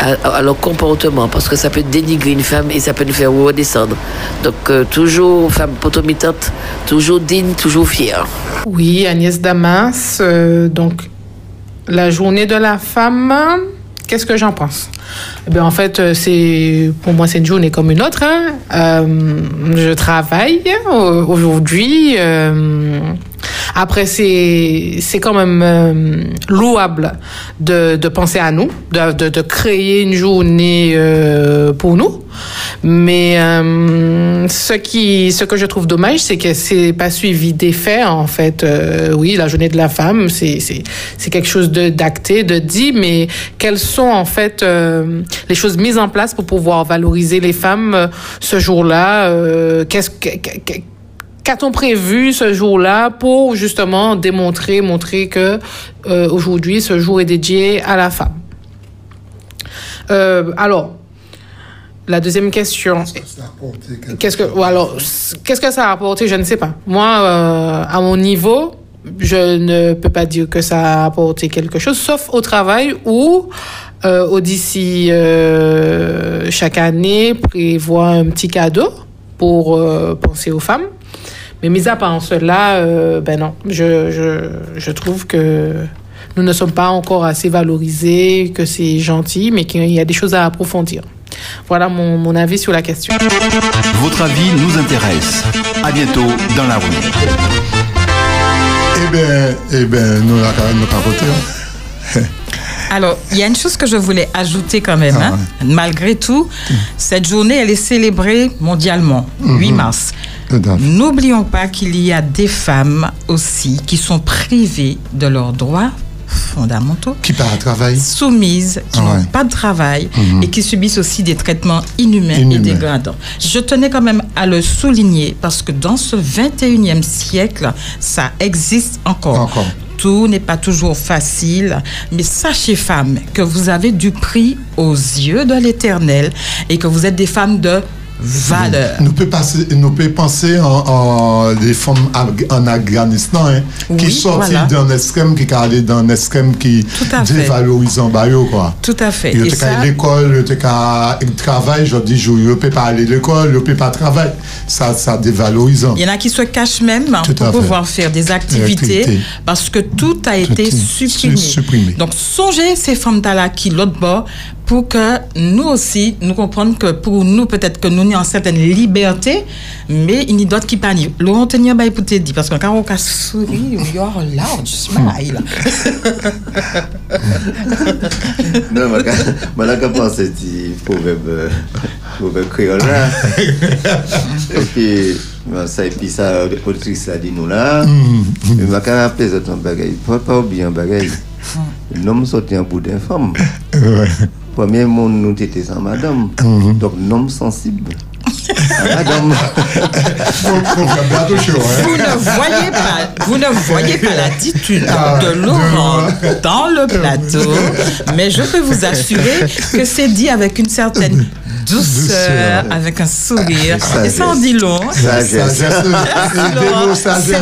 à, leur comportement, parce que ça peut dénigrer une femme et ça peut nous faire redescendre. Donc, euh, toujours femme potomitante, toujours digne, toujours fière. Oui, Agnès Damas. euh, donc, la journée de la femme, qu'est-ce que j'en pense? Eh bien, En fait, euh, c'est pour moi, c'est une journée comme une autre. hein. Je travaille aujourd'hui. Après, c'est c'est quand même euh, louable de, penser à nous, de, de, créer une journée euh, pour nous. Mais euh, ce qui, ce que je trouve dommage, c'est que c'est pas suivi des faits. En fait, oui, la journée de la femme, c'est c'est c'est quelque chose de d'acté, de dit, mais quelles sont en fait les choses mises en place pour pouvoir valoriser les femmes ce jour-là Qu'est-ce que que- que- Qu'a-t-on prévu ce jour-là pour justement démontrer, montrer que euh, aujourd'hui ce jour est dédié à la femme? Euh, Alors, la deuxième question. Qu'est-ce que, ou alors, qu'est-ce que ça a apporté? Je ne sais pas. Moi, euh, à mon niveau, je ne peux pas dire que ça a apporté quelque chose, sauf au travail où Euh, Odyssey, euh, chaque année, prévoit un petit cadeau pour euh, penser aux femmes. Mais mis à part cela, euh, ben non, je, je, je trouve que nous ne sommes pas encore assez valorisés, que c'est gentil, mais qu'il y a des choses à approfondir. Voilà mon, mon avis sur la question. Votre avis nous intéresse. À bientôt dans la rue. Eh bien, eh ben, nous la nous capoter. [laughs] Alors, il y a une chose que je voulais ajouter quand même. Ah hein. Malgré tout, cette journée, elle est célébrée mondialement, 8 Mhm. mars. N'oublions pas qu'il y a des femmes aussi qui sont privées de leurs droits fondamentaux. Qui part à travail. Soumises, qui Ah ouais. n'ont pas de travail Mhm. et qui subissent aussi des traitements inhumains et dégradants. Je tenais quand même à le souligner parce que dans ce 21e siècle, ça existe encore. Encore. Tout n'est pas toujours facile, mais sachez, femmes, que vous avez du prix aux yeux de l'Éternel et que vous êtes des femmes de valeur. Nous peut passer, nous peut penser en, en les femmes en Afghanistan hein, qui sortent voilà. d'un escrème qui allé dans un escrème qui à dévalorise en bas quoi. Tout à fait. Te ça- ka l'école, yo te ka travail, je dis je ne peux pas aller à l'école, je peux pas travailler. Ça ça dévalorise. Il y en a qui se cachent même pour à pouvoir faire des activités parce que tout a été supprimé. su- supprimé. Donc, songez ces femmes-là qui l'autre bord pour que nous aussi, nous comprenions que pour nous, peut-être que nous avons une certaine liberté, mais il y a d'autres qui pas. Laurent Tenier, bah, pour te dire, parce que quand on a souri, you're loud, smile. [laughs] Non, maka, malaka pense di proverbe, proverbe créole là. [laughs] et puis, bon, ça, et puis ça, autrice a dit nous là. Mais maka rappelé ça ton bagay. Faut pas oublier un bagay. L'homme sorti un bout d'une femme. [laughs] Premier monde nous était [laughs] sans madame. Donc, l'homme sensible. Madame. hein. Vous ne voyez pas, vous ne voyez pas l'attitude de Laurent dans le plateau, mais je peux vous assurer que c'est dit avec une certaine douceur, avec un sourire. Et ça en dit long. Sagesse. C'est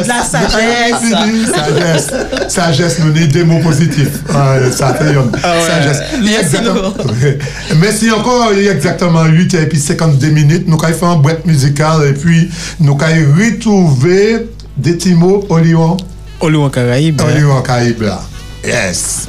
de la sagesse. sagesse. Sagesse, nous avons des mots positifs. Ah, ça triomphe. Sagesse. Merci encore. Il y a exactement 8 et puis 52 minutes. Nous allons faire une boîte musicale et puis nous allons retrouver des petits mots au Lyon. Au Lyon Caraïbe. Au Lyon Caraïbe. Yes.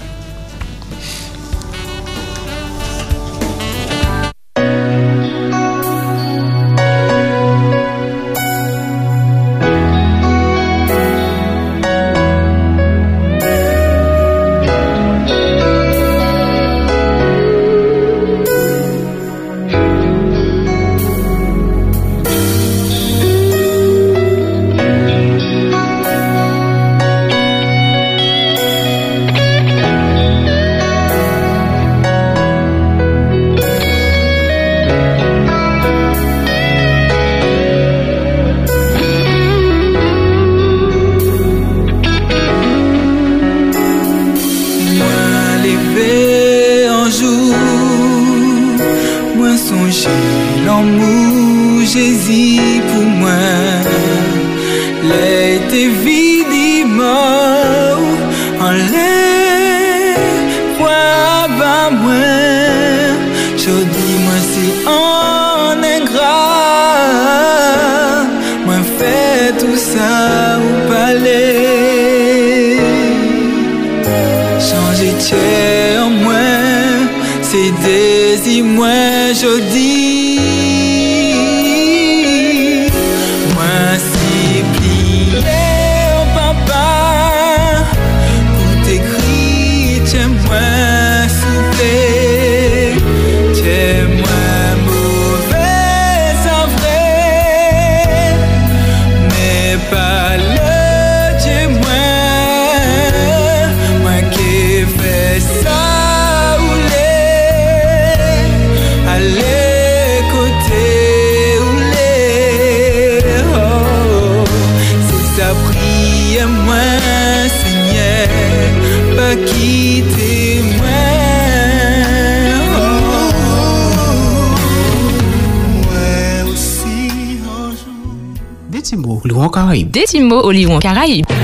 Caraïbe. Des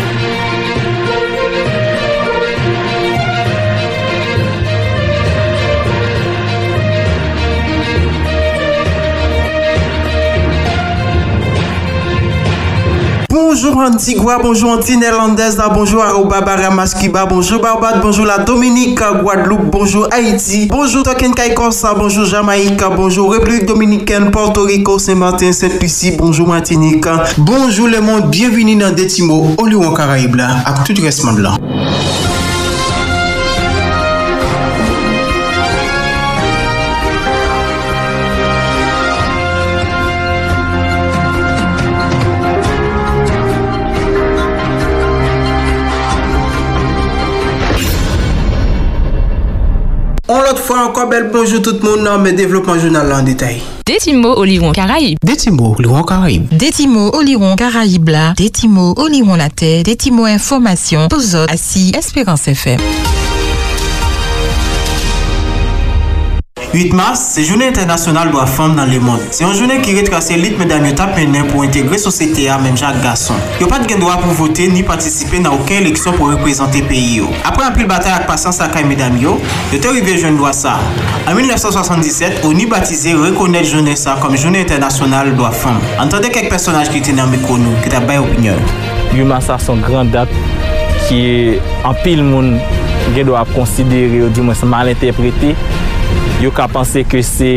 bonjour Antigua, bonjour Antine Irlandaise, bonjour Aruba, Baramaskiba, bonjour Barbade, bonjour la Dominique, Guadeloupe, bonjour Haïti, bonjour Token Corsa, bonjour Jamaïque, bonjour République Dominicaine, Porto Rico, Saint-Martin, Sainte-Lucie, bonjour Martinique, bonjour le monde, bienvenue dans Détimo, on en Caraïbes là, à tout le reste monde là. On l'autre fois encore belle bonjour tout le monde dans mes développements journal en détail. Détimo Oliron Caraïbes. Détimo Oliron Caraïbes. Détimo Oliron Caraïbes là. Détimo Oliron la terre. Détimo Information. Pozo assis Espérance FM. 8 mars, se Jounen Internasyonal do a Femme nan le monde. Se yon jounen ki retrase lit medan yo tap menen pou integre sosete a menm jak gason. Yo pat gen doa pou vote ni patisipe nan ouken eleksyon pou reprezente peyi yo. Apre anpil batay ak pasan sakay medan yo, yo te rive joun doa sa. An 1977, ONU batize rekonet jounen sa kom Jounen Internasyonal do a Femme. Antande kek personaj ki te nan mekonou, ki ta bay opinyon. 8 mars sa son gran dat ki anpil moun gen doa konsidere yo di mwen se mal interprete Yo ka panse ke se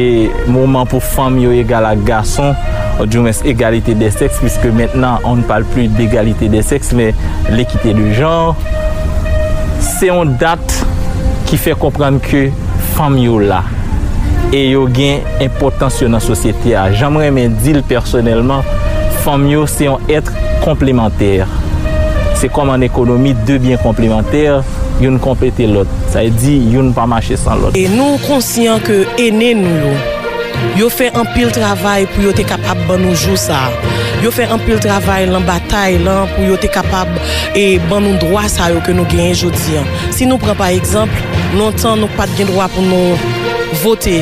mouman pou fam yo egal a gason, ou di mwen se egalite de seks, piske maintenant on ne pale plus d'egalite de seks, men l'ekite de genre. Se yon dat ki fe komprende ke fam yo la, e yo gen impotansyon nan sosyete a. Jamre men dil personelman, fam yo se yon etre komplementer. Se kom an ekonomi, de byen komplementer, yon komplete lot. Sa e di, yon pa mache san lot. E nou konsyen ke ene nou yo, yo fe an pil travay pou yo te kapab ban nou jou sa. Yo fe an pil travay lan batay lan pou yo te kapab e ban nou drwa sa yo ke nou genye jodi an. Si nou pren pa ekzamp, lontan nou pat gen drwa pou nou vote,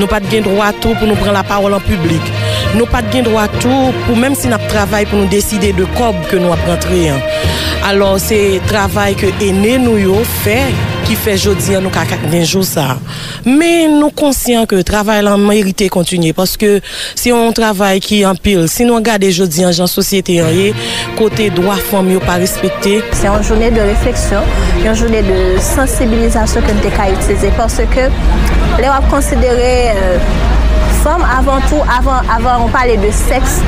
nou pat gen drwa tou pou nou pren la parol an publik. nou pat gen dwa tou pou mèm si nap travay pou nou deside de kob ke nou ap rentre an. Alors se travay ke ene nou yo fe ki fe jodi an nou ka kak sa. Men nou konsyen ke travay lan merite kontinye paske si yon travay ki an pil, si nou gade jodi an jan sosyete yon ye, kote dwa fom yo pa respekte. Se yon jounen de refleksyon, yon jounen de sensibilizasyon ke nou te ka itize paske le wap konsidere... Euh, fom avan tou, avan, avan, on pale de seks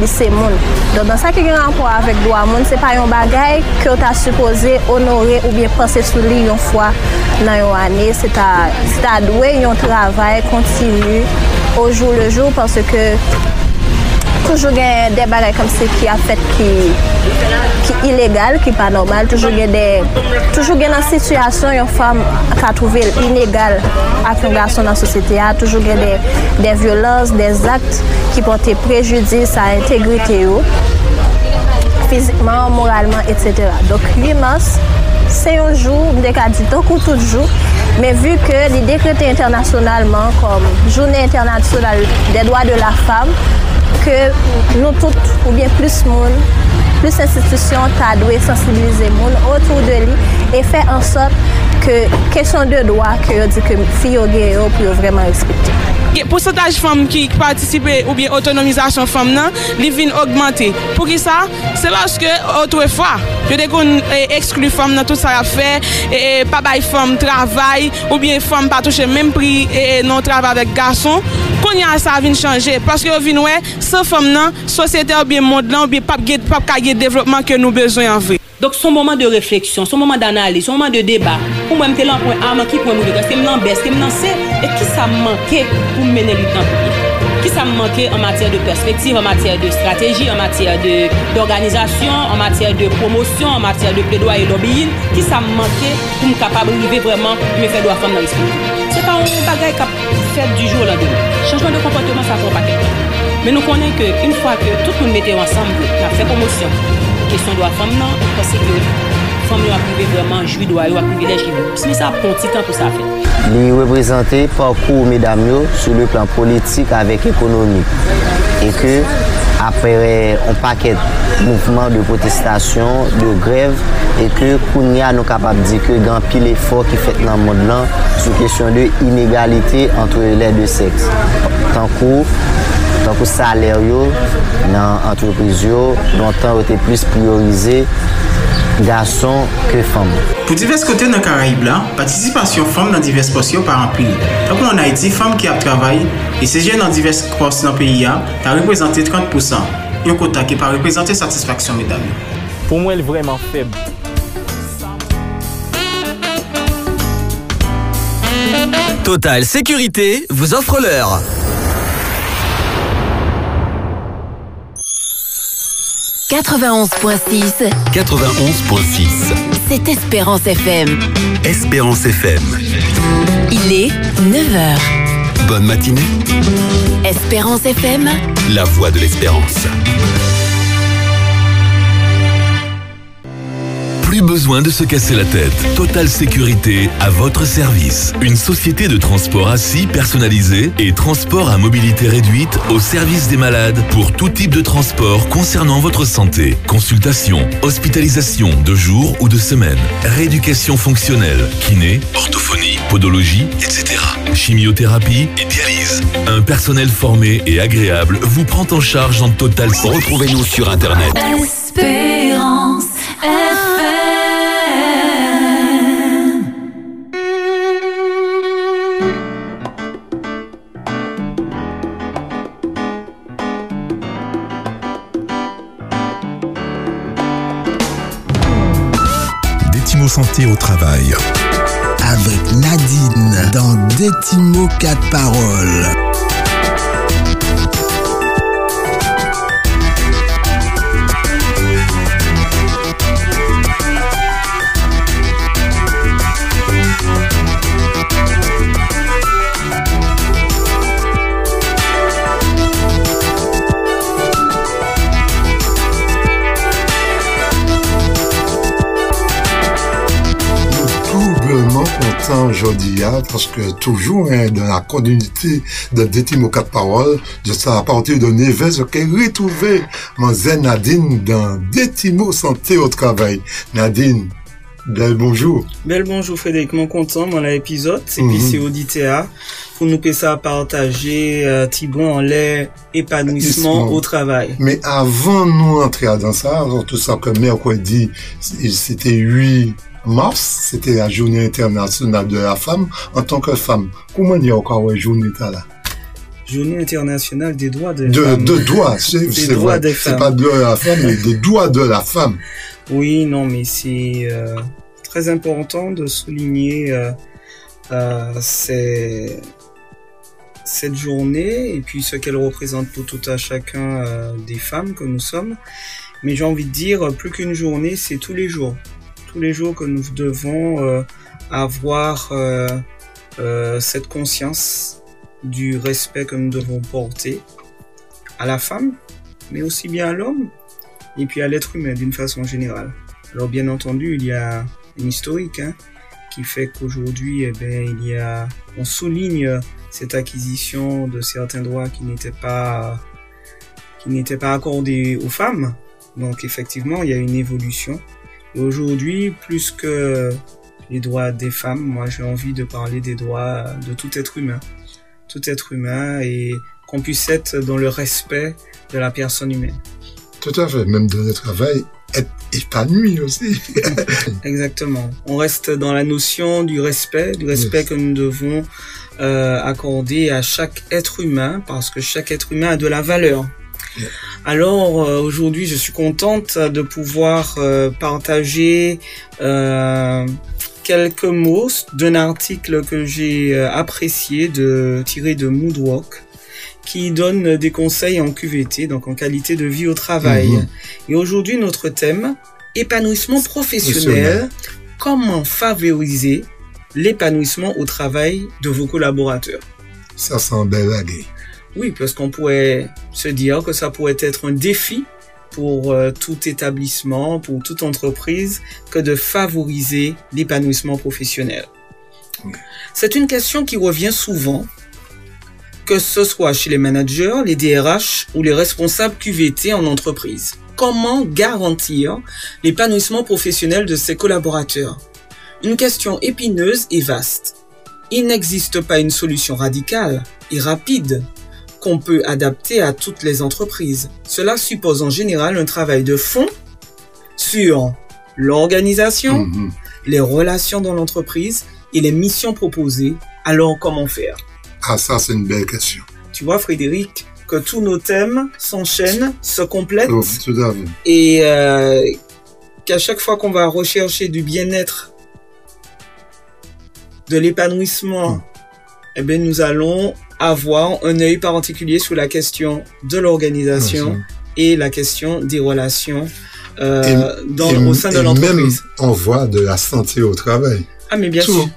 li se moun. Don, dan sa ki gen anpo avèk do a moun, se pa yon bagay ke ou ta suppose onore ou bien prese sou li yon fwa nan yon anè, se ta, se ta dwe yon travay kontinu ou jou le jou, parce ke toujou gen de bagay kom se ki a fèt ki, ki ilegal, ki pa normal. Toujou gen nan situasyon yon fam ka trouve inegal ak yon gason nan sosyete a. Toujou gen de, de violans, de akt ki pote prejudis a integrite yo. Fizikman, moralman, etc. Dok, 8 mars, se yon jou, mde ka di tankou tout jou, men vu ke li dekrete internasyonalman kom Jounen Internasyonal de Dwa de la Femme, ke nou tout ou bien plus moun, plus institusyon ta dwe sensibilize moun otou de li e fe ansot ke kesyon de doa ke yo di ke fi yo gen yo pou yo vreman respekti. Pousantaj fom ki patisipe ou bien otonomizasyon fom nan, li vin augmente. Pou ki sa, se loske otwe fwa, yo de kon eksklu fom nan tout sa la fe, e, pa bay fom travay, ou bien fom pa touche menm pri e, non travay vek gason, kon ya sa vin chanje. Paske yo vin we, se fom nan, sosyete ou bien mod lan, ou bien pap, pap kage devlopman ke nou bezon anve. Dok son moman de refleksyon, son moman d'analize, son moman de debat. Pou mwen mte lan pwen aman ki pwen mou degan, se m nan bes, se m se, e ki sa manke pou mene lutan pou publik. Ki sa manke en mater de perspektiv, en mater de strategi, en mater d'organizasyon, en mater de promosyon, en mater de pledoy et lobbying, ki sa manke pou m kapab rive vreman me fè do a fèm nan l'esprit. Se pa ou bagay kap fèd du jour la demi. Chanjman de komportement sa fò pa kèk. Men nou konen ke, un fwa ke tout moun mette ansanm, la fè promosyon, kesyon do a fèm nan, konsekye ou. fòm yo aprive vreman jwi do a yo aprivilej ki vè. Pis mi sa konti tan pou sa fè. Li reprezentè parkou medam yo sou le plan politik avèk ekonomi. E ke apre an paket mouvman de protestasyon, de grev, e ke koun ya nou kapap di ke gan pil efor ki fèt nan moun lan sou kesyon de inegalite antre lè de seks. Tankou, tankou saler yo nan antreprise yo, lontan wote plus priorize garçon que femme. Pour divers côtés dans Caraïbes là, participation femmes dans divers postes par rempli. Donc en Haïti, femmes qui a travaillé et ces jeunes dans divers postes dans le pays a, a représenté 30%. Un quota qui pas représenté satisfaction mesdames. Pour moi, elle est vraiment faible. Total Sécurité vous offre l'heure. « 91.6, 91.6. c'est Espérance FM. Espérance FM. Il est 9h. Bonne matinée. Espérance FM, La voix de l'espérance. Plus besoin de se casser la tête. Total Sécurité à votre service. Une société de transport assis personnalisé et transport à mobilité réduite au service des malades pour tout type de transport concernant votre santé. Consultation, hospitalisation de jour ou de semaine, rééducation fonctionnelle, kiné, orthophonie, podologie, etc. Chimiothérapie et dialyse. Un personnel formé et agréable vous prend en charge en total. Retrouvez-nous sur Internet. Espérance. Au travail. Avec Nadine dans Détimo 4 paroles. Content aujourd'hui hein, parce que toujours hein, dans la continuité de Détimo 4 paroles, je serai à partir de Neves, je vais retrouver mon zen Nadine dans Détimo Santé au travail. Nadine, bel bonjour. Bel bonjour Frédéric, mon content, mon l'épisode, et Mhm. puis c'est auditeur pour nous partager euh, Tibon en l'air épanouissement au travail. Mais avant nous entrer dans ça, tout ça que mercredi, c'était 8 mars, c'était la journée internationale de la femme en tant que femme. Comment a encore une journée là? Journée internationale des droits des de, femmes. de c'est droits vrai. des C'est femmes. pas de la femme, mais des doigts de la femme. Oui, non, mais c'est euh, très important de souligner euh, euh, ces- cette journée et puis ce qu'elle représente pour tout à chacun des femmes que nous sommes. Mais j'ai envie de dire, plus qu'une journée, c'est tous les jours. Tous les jours que nous devons euh, avoir euh, euh, cette conscience du respect que nous devons porter à la femme, mais aussi bien à l'homme et puis à l'être humain d'une façon générale. Alors bien entendu, il y a une historique hein, qui fait qu'aujourd'hui, eh ben, il y a, on souligne cette acquisition de certains droits qui n'étaient pas, qui n'étaient pas accordés aux femmes. Donc effectivement, il y a une évolution. Aujourd'hui, plus que les droits des femmes, moi j'ai envie de parler des droits de tout être humain. Tout être humain et qu'on puisse être dans le respect de la personne humaine. Tout à fait, même dans le travail, être épanoui aussi. [laughs] Exactement. On reste dans la notion du respect, du respect que nous devons euh, accorder à chaque être humain, parce que chaque être humain a de la valeur. Alors euh, aujourd'hui, je suis contente de pouvoir euh, partager euh, quelques mots d'un article que j'ai apprécié de tiré de Moodwalk qui donne des conseils en QVT, donc en qualité de vie au travail. Mhm. Et aujourd'hui, notre thème, épanouissement professionnel, comment favoriser l'épanouissement au travail de vos collaborateurs? Ça sent bel. Oui, parce qu'on pourrait se dire que ça pourrait être un défi pour euh, tout établissement, pour toute entreprise, que de favoriser l'épanouissement professionnel. C'est une question qui revient souvent, que ce soit chez les managers, les DRH ou les responsables QVT en entreprise. Comment garantir l'épanouissement professionnel de ses collaborateurs? Une question épineuse et vaste. Il n'existe pas une solution radicale et rapide qu'on peut adapter à toutes les entreprises. Cela suppose en général un travail de fond sur l'organisation, les relations dans l'entreprise et les missions proposées. Alors comment faire? Ah, ça, c'est une belle question. Tu vois, Frédéric, que tous nos thèmes s'enchaînent, se complètent Oh, et euh, qu'à chaque fois qu'on va rechercher du bien-être, de l'épanouissement, eh bien, nous allons avoir un œil particulier sur la question de l'organisation et la question des relations euh, Et- dans, et- au sein de l'entreprise. Même, on voit de la santé au travail. Ah, mais bien Tout. sûr.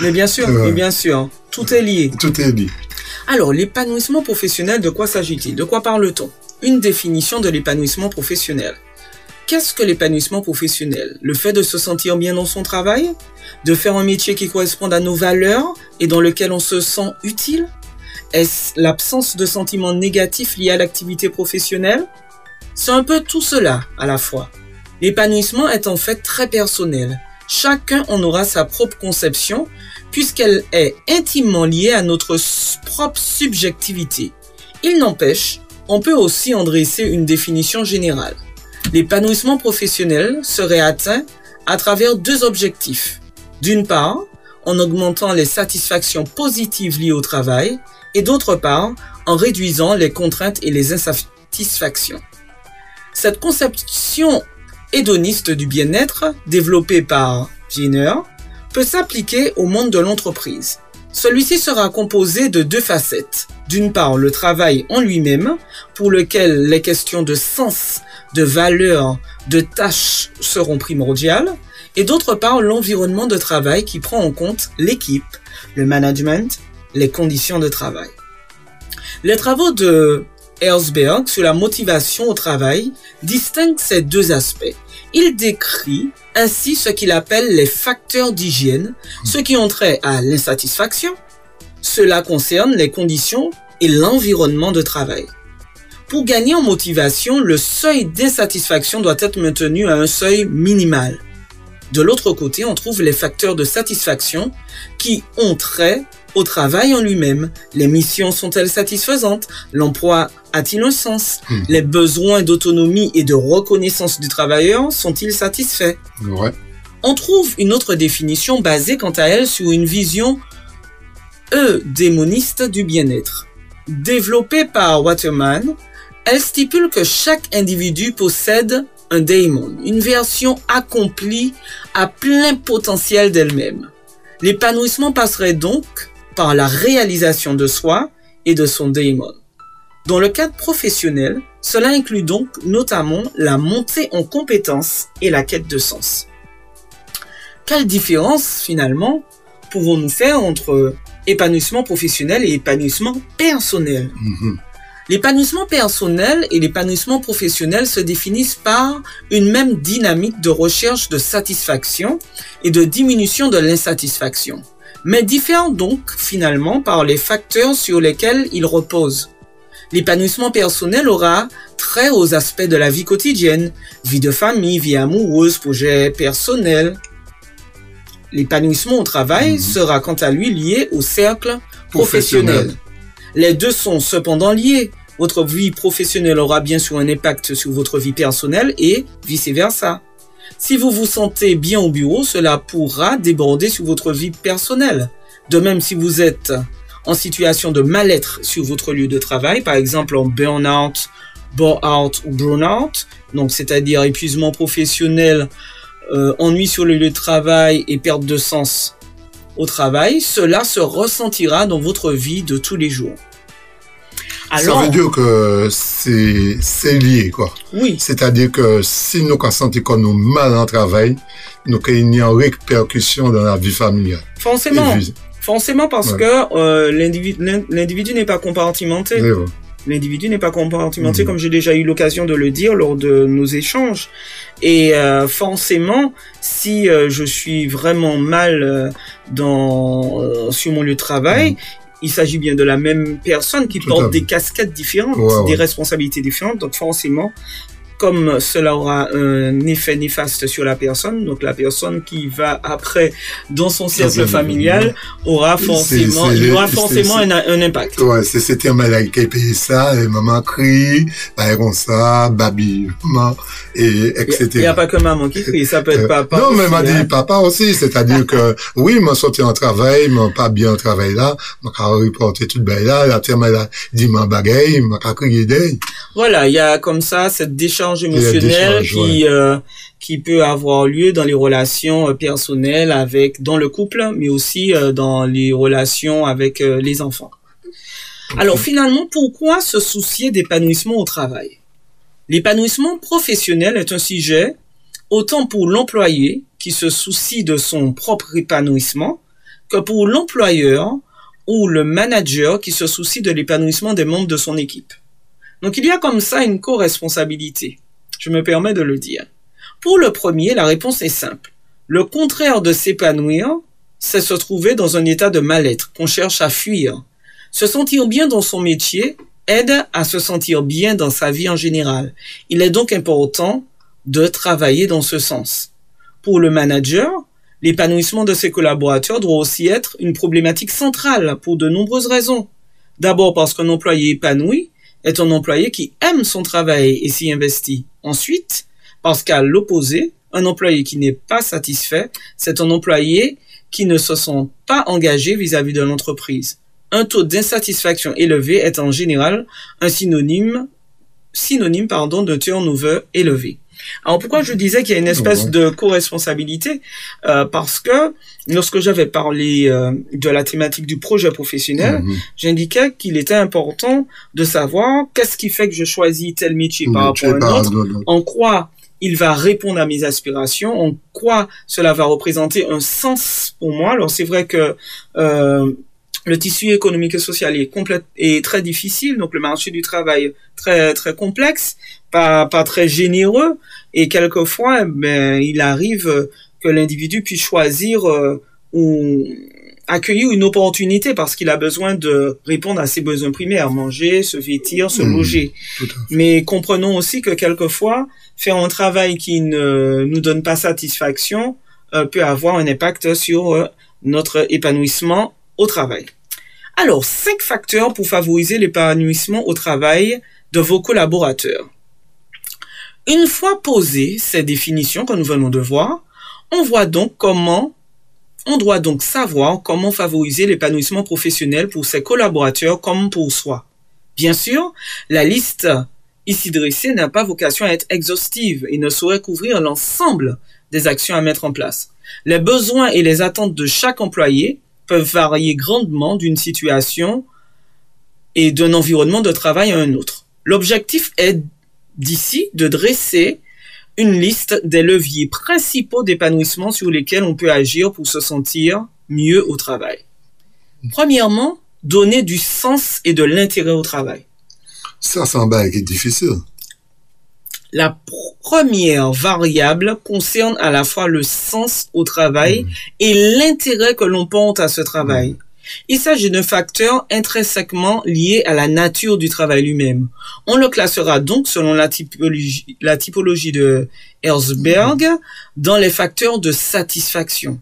Mais bien sûr, mais bien sûr. Tout est lié. Tout est lié. Alors, l'épanouissement professionnel, de quoi s'agit-il? De quoi parle-t-on? Une définition de l'épanouissement professionnel. Qu'est-ce que l'épanouissement professionnel? Le fait de se sentir bien dans son travail? De faire un métier qui corresponde à nos valeurs et dans lequel on se sent utile? Est-ce l'absence de sentiments négatifs liés à l'activité professionnelle? C'est un peu tout cela à la fois. L'épanouissement est en fait très personnel. Chacun en aura sa propre conception puisqu'elle est intimement liée à notre propre subjectivité. Il n'empêche, on peut aussi en dresser une définition générale. L'épanouissement professionnel serait atteint à travers deux objectifs. D'une part, en augmentant les satisfactions positives liées au travail et d'autre part, en réduisant les contraintes et les insatisfactions. Cette conception hédoniste du bien-être, développée par Giner, peut s'appliquer au monde de l'entreprise. Celui-ci sera composé de deux facettes. D'une part, le travail en lui-même, pour lequel les questions de sens, de valeur, de tâches seront primordiales, et d'autre part, l'environnement de travail qui prend en compte l'équipe, le management, les conditions de travail. Les travaux de Herzberg sur la motivation au travail distinguent ces deux aspects. Il décrit ainsi ce qu'il appelle les facteurs d'hygiène, ceux qui ont trait à l'insatisfaction. Cela concerne les conditions et l'environnement de travail. Pour gagner en motivation, le seuil d'insatisfaction doit être maintenu à un seuil minimal. De l'autre côté, on trouve les facteurs de satisfaction qui ont trait au travail en lui-même. Les missions sont-elles satisfaisantes? L'emploi a-t-il un sens? Les besoins d'autonomie et de reconnaissance du travailleur sont-ils satisfaits? Ouais. On trouve une autre définition basée quant à elle sur une vision eudémoniste du bien-être. Développée par Waterman, elle stipule que chaque individu possède un daemon, une version accomplie à plein potentiel d'elle-même. L'épanouissement passerait donc par la réalisation de soi et de son daemon. Dans le cadre professionnel, cela inclut donc notamment la montée en compétences et la quête de sens. Quelle différence finalement pouvons-nous faire entre épanouissement professionnel et épanouissement personnel? L'épanouissement personnel et l'épanouissement professionnel se définissent par une même dynamique de recherche de satisfaction et de diminution de l'insatisfaction, mais diffèrent donc finalement par les facteurs sur lesquels ils reposent. L'épanouissement personnel aura trait aux aspects de la vie quotidienne, vie de famille, vie amoureuse, projet personnel. L'épanouissement au travail sera quant à lui lié au cercle professionnel. Professionnel. Les deux sont cependant liés. Votre vie professionnelle aura bien sûr un impact sur votre vie personnelle et vice-versa. Si vous vous sentez bien au bureau, cela pourra déborder sur votre vie personnelle. De même, si vous êtes en situation de mal-être sur votre lieu de travail, par exemple en burn-out, bore-out ou burn-out, donc c'est-à-dire épuisement professionnel, euh, ennui sur le lieu de travail et perte de sens au travail, cela se ressentira dans votre vie de tous les jours. Ça veut dire que c'est lié, quoi. Oui. C'est-à-dire que si nous senti qu'on nous mal en travail, nous avons une répercussion dans la vie familiale. Forcément. Parce que euh, l'individu l'in- l'individu n'est pas compartimenté. L'individu n'est pas compartimenté, Mhm. comme j'ai déjà eu l'occasion de le dire lors de nos échanges. Et euh, forcément, si euh, je suis vraiment mal euh, dans sur mon lieu de travail, il s'agit bien de la même personne qui Tout porte des casquettes différentes, Ouais, ouais. des responsabilités différentes. Donc forcément, comme cela aura un effet néfaste sur la personne, donc la personne qui va après dans son cercle familial aura forcément, il aura forcément un, un impact. Ouais, c'est un malade qui paye ça, et maman crie, bah, comme ça, babi, maman, et etc. Il n'y a pas que maman qui crie, ça peut être Euh, papa. non, mais m'a dit hein. papa aussi, c'est-à-dire que oui, m'a sorti en travail, m'a pas bien en travail là, m'a qu'à reporter tout le là, la terre m'a dit ma bagaille, m'a crier d'elle. Voilà, il y a comme ça cette décharge la émotionnelle décharge, qui euh, qui peut avoir lieu dans les relations euh, personnelles avec dans le couple, mais aussi euh, dans les relations avec euh, les enfants. Alors finalement, pourquoi se soucier d'épanouissement au travail? L'épanouissement professionnel est un sujet autant pour l'employé qui se soucie de son propre épanouissement que pour l'employeur ou le manager qui se soucie de l'épanouissement des membres de son équipe. Donc il y a comme ça une co-responsabilité. Je me permets de le dire. Pour le premier, la réponse est simple. Le contraire de s'épanouir, c'est se trouver dans un état de mal-être qu'on cherche à fuir. Se sentir bien dans son métier aide à se sentir bien dans sa vie en général. Il est donc important de travailler dans ce sens. Pour le manager, l'épanouissement de ses collaborateurs doit aussi être une problématique centrale pour de nombreuses raisons. D'abord parce qu'un employé épanoui est un employé qui aime son travail et s'y investit. Ensuite, parce qu'à l'opposé, un employé qui n'est pas satisfait, c'est un employé qui ne se sent pas engagé vis-à-vis de l'entreprise. Un taux d'insatisfaction élevé est en général un synonyme, synonyme pardon, de turnover élevé. Alors pourquoi je disais qu'il y a une espèce de co-responsabilité Euh, Parce que lorsque j'avais parlé euh, de la thématique du projet professionnel, Mhm. j'indiquais qu'il était important de savoir qu'est-ce qui fait que je choisis tel métier par Métier rapport à un par autre, rapport à un autre. en quoi il va répondre à mes aspirations, en quoi cela va représenter un sens pour moi. Alors c'est vrai que euh, le tissu économique et social est complète est très difficile, donc le marché du travail très très complexe, pas pas très généreux, et quelquefois ben il arrive que l'individu puisse choisir euh, ou accueillir une opportunité parce qu'il a besoin de répondre à ses besoins primaires, manger, se vêtir, se Mhm. loger. Mais comprenons aussi que quelquefois, faire un travail qui ne nous donne pas satisfaction euh, peut avoir un impact sur euh, notre épanouissement au travail. Alors, cinq facteurs pour favoriser l'épanouissement au travail de vos collaborateurs. Une fois posées ces définitions que nous venons de voir, on voit donc comment on doit donc savoir comment favoriser l'épanouissement professionnel pour ses collaborateurs comme pour soi. Bien sûr, la liste ici dressée n'a pas vocation à être exhaustive et ne saurait couvrir l'ensemble des actions à mettre en place. Les besoins et les attentes de chaque employé peuvent varier grandement d'une situation et d'un environnement de travail à un autre. L'objectif est d'ici de dresser une liste des leviers principaux d'épanouissement sur lesquels on peut agir pour se sentir mieux au travail. Premièrement, donner du sens et de l'intérêt au travail. Ça, c'est un bail qui est difficile. La pr- première variable concerne à la fois le sens au travail et l'intérêt que l'on porte à ce travail. Il s'agit d'un facteur intrinsèquement lié à la nature du travail lui-même. On le classera donc selon la typologie, la typologie de Herzberg dans les facteurs de satisfaction.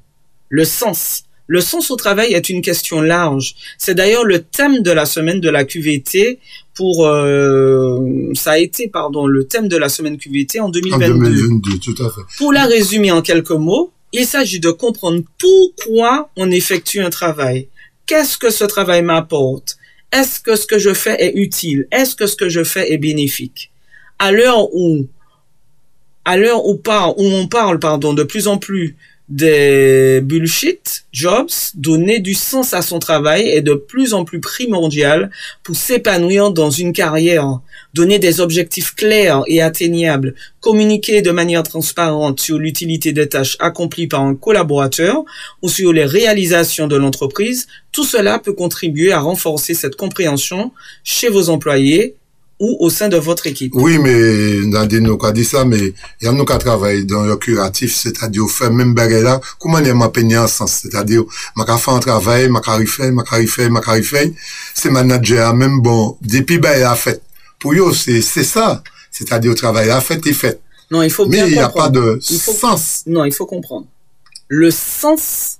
Le sens. Le sens au travail est une question large. C'est d'ailleurs le thème de la semaine de la QVT pour euh, ça a été pardon le thème de la semaine QVT en En 2022. 2022, tout à fait. Pour la résumer en quelques mots, il s'agit de comprendre pourquoi on effectue un travail. Qu'est-ce que ce travail m'apporte? Est-ce que ce que je fais est utile? Est-ce que ce que je fais est bénéfique? À l'heure où à l'heure où, on parle pardon, de plus en plus des bullshit jobs, donner du sens à son travail est de plus en plus primordial pour s'épanouir dans une carrière. Donner des objectifs clairs et atteignables, communiquer de manière transparente sur l'utilité des tâches accomplies par un collaborateur ou sur les réalisations de l'entreprise, tout cela peut contribuer à renforcer cette compréhension chez vos employés ou au sein de votre équipe? Oui, mais Nadine nous a dit ça, mais il y a nous qui travaillent dans le curatif, c'est-à-dire faire même bagarre là, comment on m'a peigné en sens, c'est-à-dire, m'a fait un travail, m'a fait, m'a fait, m'a fait, c'est manager même bon, depuis ben il a fait. Pour eux, c'est c'est ça, c'est-à-dire le travail a fait et fait. Non, il faut Mais bien il n'y a pas de faut- sens. Non, il faut comprendre. Le sens,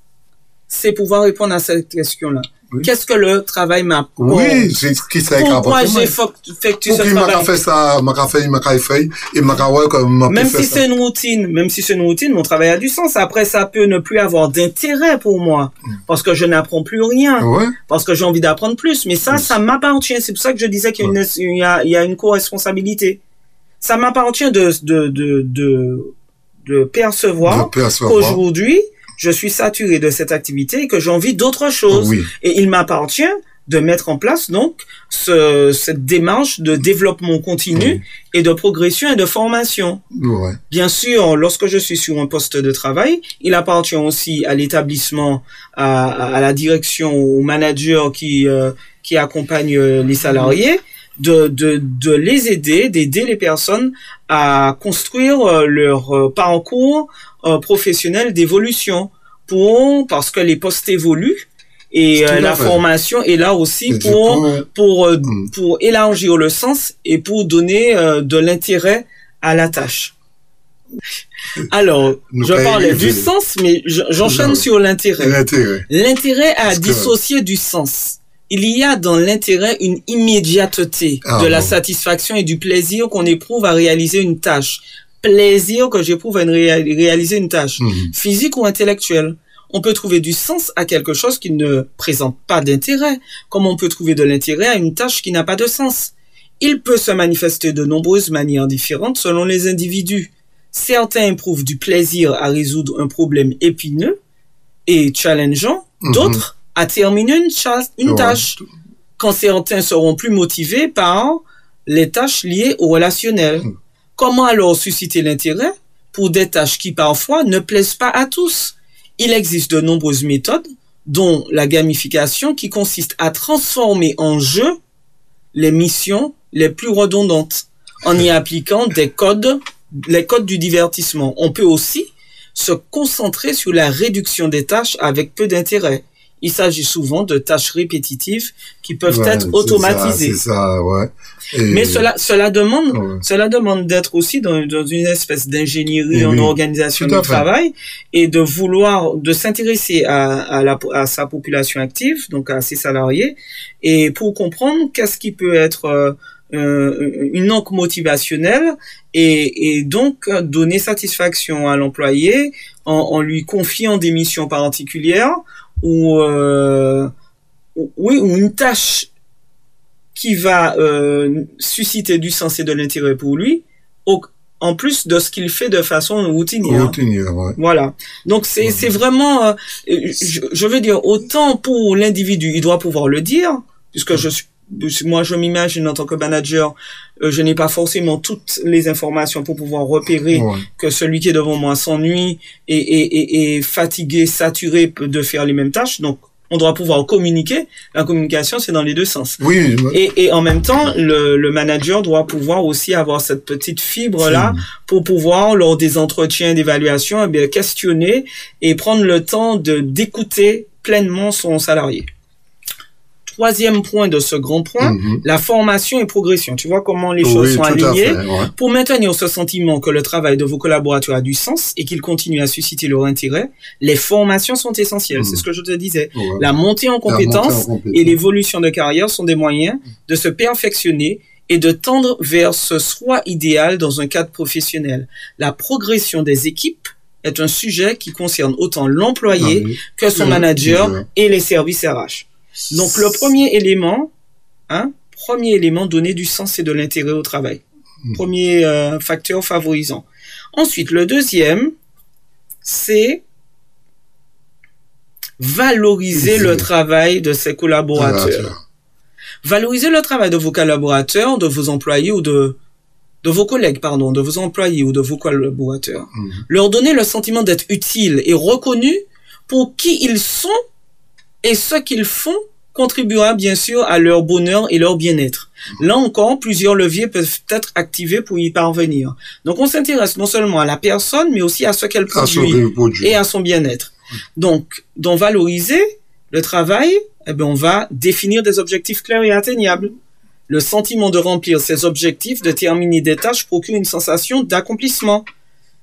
c'est pouvoir répondre à cette question-là. Qu'est-ce que le travail m'apporte Oui, c'est ce qui ça Pourquoi j'ai fa- effectué Pour ce m'a travail fait ça, m'a fait, m'a fait, et m'a ouais, comme m'a Même fait si c'est une routine, même si c'est une routine, mon travail a du sens. Après, ça peut ne plus avoir d'intérêt pour moi, parce que je n'apprends plus rien. Ouais. parce que j'ai envie d'apprendre plus. Mais ça, ça m'appartient. C'est pour ça que je disais qu'il y a une, il y a, il y a une co-responsabilité. Ça m'appartient de, de, de, de, de percevoir, De percevoir. qu'aujourd'hui, je suis saturé de cette activité et que j'ai envie d'autre chose. Oui. Et il m'appartient de mettre en place donc ce, cette démarche de développement continu et de progression et de formation. Ouais. Bien sûr, lorsque je suis sur un poste de travail, il appartient aussi à l'établissement, à, à la direction, au manager qui euh, qui accompagne euh, les salariés, de, de, de les aider, d'aider les personnes à construire euh, leur euh, parcours euh, professionnel d'évolution pour parce que les postes évoluent et euh, la fait. formation est là aussi Et pour pour euh, pour élargir le sens et pour donner euh, de l'intérêt à la tâche. [laughs] Alors, Nous je parlais du sens, mais je- j'enchaîne sur l'intérêt. L'intérêt. L'intérêt à que- dissocier du sens. Il y a dans l'intérêt une immédiateté Ah de la bon. satisfaction et du plaisir qu'on éprouve à réaliser une tâche. Plaisir que j'éprouve à réa- réaliser une tâche, Mhm. physique ou intellectuelle. On peut trouver du sens à quelque chose qui ne présente pas d'intérêt, comme on peut trouver de l'intérêt à une tâche qui n'a pas de sens. Il peut se manifester de nombreuses manières différentes selon les individus. Certains éprouvent du plaisir à résoudre un problème épineux et challengeant, Mhm. d'autres à terminer une, cha- une Ouais. tâche. Quand certains seront plus motivés par les tâches liées au relationnel. Mhm. Comment alors susciter l'intérêt pour des tâches qui parfois ne plaisent pas à tous? Il existe de nombreuses méthodes, dont la gamification qui consiste à transformer en jeu les missions les plus redondantes en y appliquant des codes, les codes du divertissement. On peut aussi se concentrer sur la réduction des tâches avec peu d'intérêt. Il s'agit souvent de tâches répétitives qui peuvent Ouais, être automatisées. ça, ça, ouais. Et- Mais cela, cela demande, Ouais. cela demande d'être aussi dans, dans une espèce d'ingénierie en oui, organisation du travail et de vouloir, de s'intéresser à, à, la, à sa population active, donc à ses salariés, et pour comprendre qu'est-ce qui peut être euh, euh, une encre motivationnelle et, et donc donner satisfaction à l'employé en, en lui confiant des missions particulières ou, euh, ou- oui, ou une tâche qui va euh, susciter du sens et de l'intérêt pour lui, au- en plus de ce qu'il fait de façon routinière. Routinière, ouais. Voilà. Donc c'est c'est vraiment, euh, je, je veux dire, autant pour l'individu, il doit pouvoir le dire, puisque je suis moi, je m'imagine en tant que manager, euh, je n'ai pas forcément toutes les informations pour pouvoir repérer Ouais. que celui qui est devant moi s'ennuie et, et, et, et fatigué, saturé de faire les mêmes tâches. Donc, on doit pouvoir communiquer. La communication, c'est dans les deux sens. Oui. Et, et en même temps, le, le manager doit pouvoir aussi avoir cette petite fibre-là pour pouvoir, lors des entretiens d'évaluation, eh bien, questionner et prendre le temps de d'écouter pleinement son salarié. Troisième point de ce grand point, Mhm. la formation et progression. Tu vois comment les Oui, choses sont alignées fait, ouais. pour maintenir ce sentiment que le travail de vos collaborateurs a du sens et qu'il continue à susciter leur intérêt, les formations sont essentielles. C'est ce que je te disais. Ouais. La montée en compétences compétences. et l'évolution de carrière sont des moyens de se perfectionner et de tendre vers ce soi idéal dans un cadre professionnel. La progression des équipes est un sujet qui concerne autant l'employé Ah oui. que son manager. et les services RH. Donc le premier élément, hein, premier élément, donner du sens et de l'intérêt au travail. Premier euh, facteur favorisant. Ensuite, le deuxième, c'est valoriser le travail de ses collaborateurs. Valoriser le travail de vos collaborateurs, de vos employés ou de de vos collègues, pardon, de vos employés ou de vos collaborateurs. Leur donner le sentiment d'être utiles et reconnus pour qui ils sont et ce qu'ils font contribuera bien sûr à leur bonheur et leur bien-être. Là encore, plusieurs leviers peuvent être activés pour y parvenir. Donc on s'intéresse non seulement à la personne, mais aussi à ce qu'elle produit et à son bien-être. Donc, dans valoriser le travail, eh bien, on va définir des objectifs clairs et atteignables. Le sentiment de remplir ces objectifs, de terminer des tâches, procure une sensation d'accomplissement.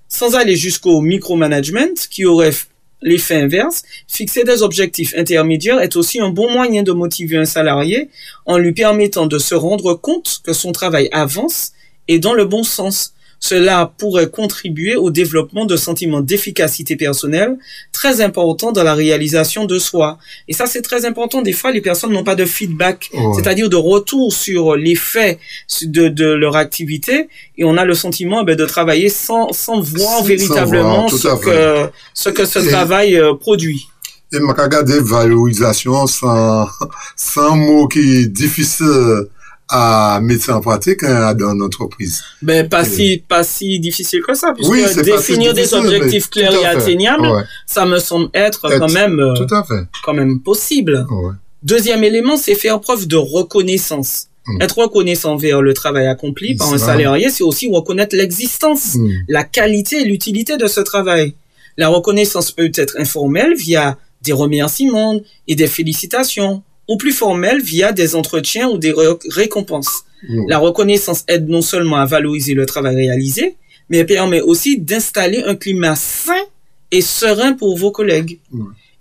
Sans aller jusqu'au micromanagement, qui aurait l'effet inverse, fixer des objectifs intermédiaires est aussi un bon moyen de motiver un salarié en lui permettant de se rendre compte que son travail avance et dans le bon sens. Cela pourrait contribuer au développement de sentiments d'efficacité personnelle très importants dans la réalisation de soi. Et ça, c'est très important. Des fois, les personnes n'ont pas de feedback, Ouais. c'est-à-dire de retour sur l'effet de, de leur activité. Et on a le sentiment eh ben, de travailler sans, sans voir Sans véritablement voir, ce, que, ce que ce Et- travail euh, produit. Et m'a valorisation sans, [laughs] sans mot qui est difficile à mettre en pratique hein, dans l'entreprise. Ben, pas si, pas si difficile que ça, puisque Oui, définir des objectifs clairs et atteignables, Ouais. ça me semble être, Être- quand même, euh, Tout à fait. quand même possible. Ouais. Deuxième élément, c'est faire preuve de reconnaissance. Mm. Être reconnaissant vers le travail accompli par un salarié, c'est aussi reconnaître l'existence, Mm. la qualité et l'utilité de ce travail. La reconnaissance peut être informelle via des remerciements et des félicitations, ou plus formelle via des entretiens ou des ré- récompenses. Mm. La reconnaissance aide non seulement à valoriser le travail réalisé, mais permet aussi d'installer un climat sain et serein pour vos collègues.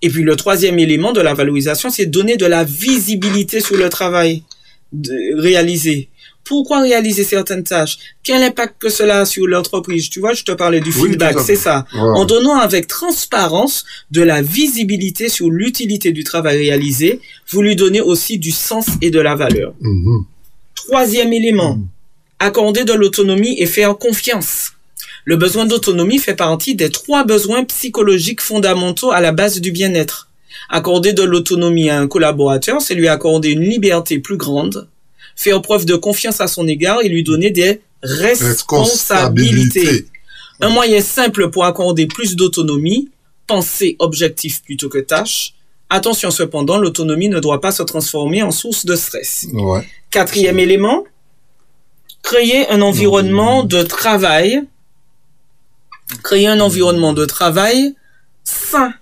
Et puis le troisième élément de la valorisation, c'est donner de la visibilité sur le travail de- réalisé. Pourquoi réaliser certaines tâches? Quel impact que cela a sur l'entreprise? Tu vois, je te parlais du Oui, feedback, c'est ça. En donnant avec transparence de la visibilité sur l'utilité du travail réalisé, vous lui donnez aussi du sens et de la valeur. Mhm. Troisième élément, accorder de l'autonomie et faire confiance. Le besoin d'autonomie fait partie des trois besoins psychologiques fondamentaux à la base du bien-être. Accorder de l'autonomie à un collaborateur, c'est lui accorder une liberté plus grande, faire preuve de confiance à son égard et lui donner des responsabilités. Responsabilité. Un moyen simple pour accorder plus d'autonomie, penser objectif plutôt que tâche. Attention cependant, l'autonomie ne doit pas se transformer en source de stress. Ouais. Quatrième élément, créer un environnement de travail, créer un environnement de travail sain.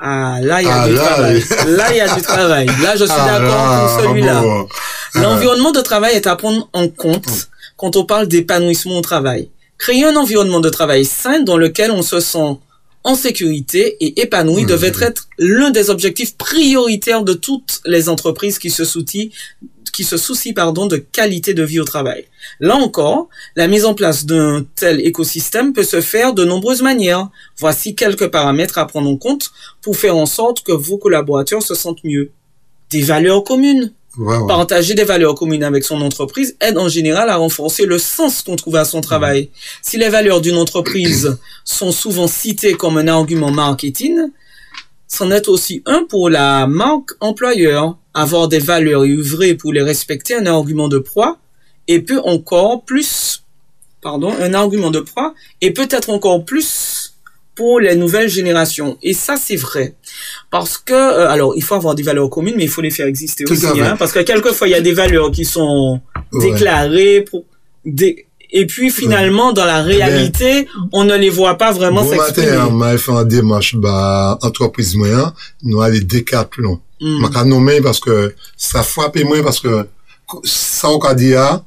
Ah, là, il y a Ah, du là, travail. il- Là, il y a du travail. Là, je suis Ah, d'accord là, pour celui-là. bon. L'environnement de travail est à prendre en compte quand on parle d'épanouissement au travail. Créer un environnement de travail sain dans lequel on se sent en sécurité et épanoui devait être l'un des objectifs prioritaires de toutes les entreprises qui se soucient qui se soucient pardon de qualité de vie au travail. Là encore, la mise en place d'un tel écosystème peut se faire de nombreuses manières. Voici quelques paramètres à prendre en compte pour faire en sorte que vos collaborateurs se sentent mieux. Des valeurs communes. Ouais, ouais. Partager des valeurs communes avec son entreprise aide en général à renforcer le sens qu'on trouve à son travail. Si les valeurs d'une entreprise sont souvent citées comme un argument marketing, c'en est aussi un pour la marque employeur. Avoir des valeurs et œuvrer pour les respecter un argument de proie et peut encore plus, pardon, un argument de proie et peut-être encore plus pour les nouvelles générations. Et ça, c'est vrai. Parce que, euh, alors, il faut avoir des valeurs communes, mais il faut les faire exister Tout aussi. Hein, parce que quelquefois, il y a des valeurs qui sont Ouais. déclarées, pour, dé- et puis finalement, dans la réalité, on ne les voit pas vraiment Bon s'exprimer. matin, m'a fait un démarche, bah, entreprise moyen, nous allons décathlon. Mm. Qu'à nommer parce que ça frappe moi parce que, ça, on a dit, ah,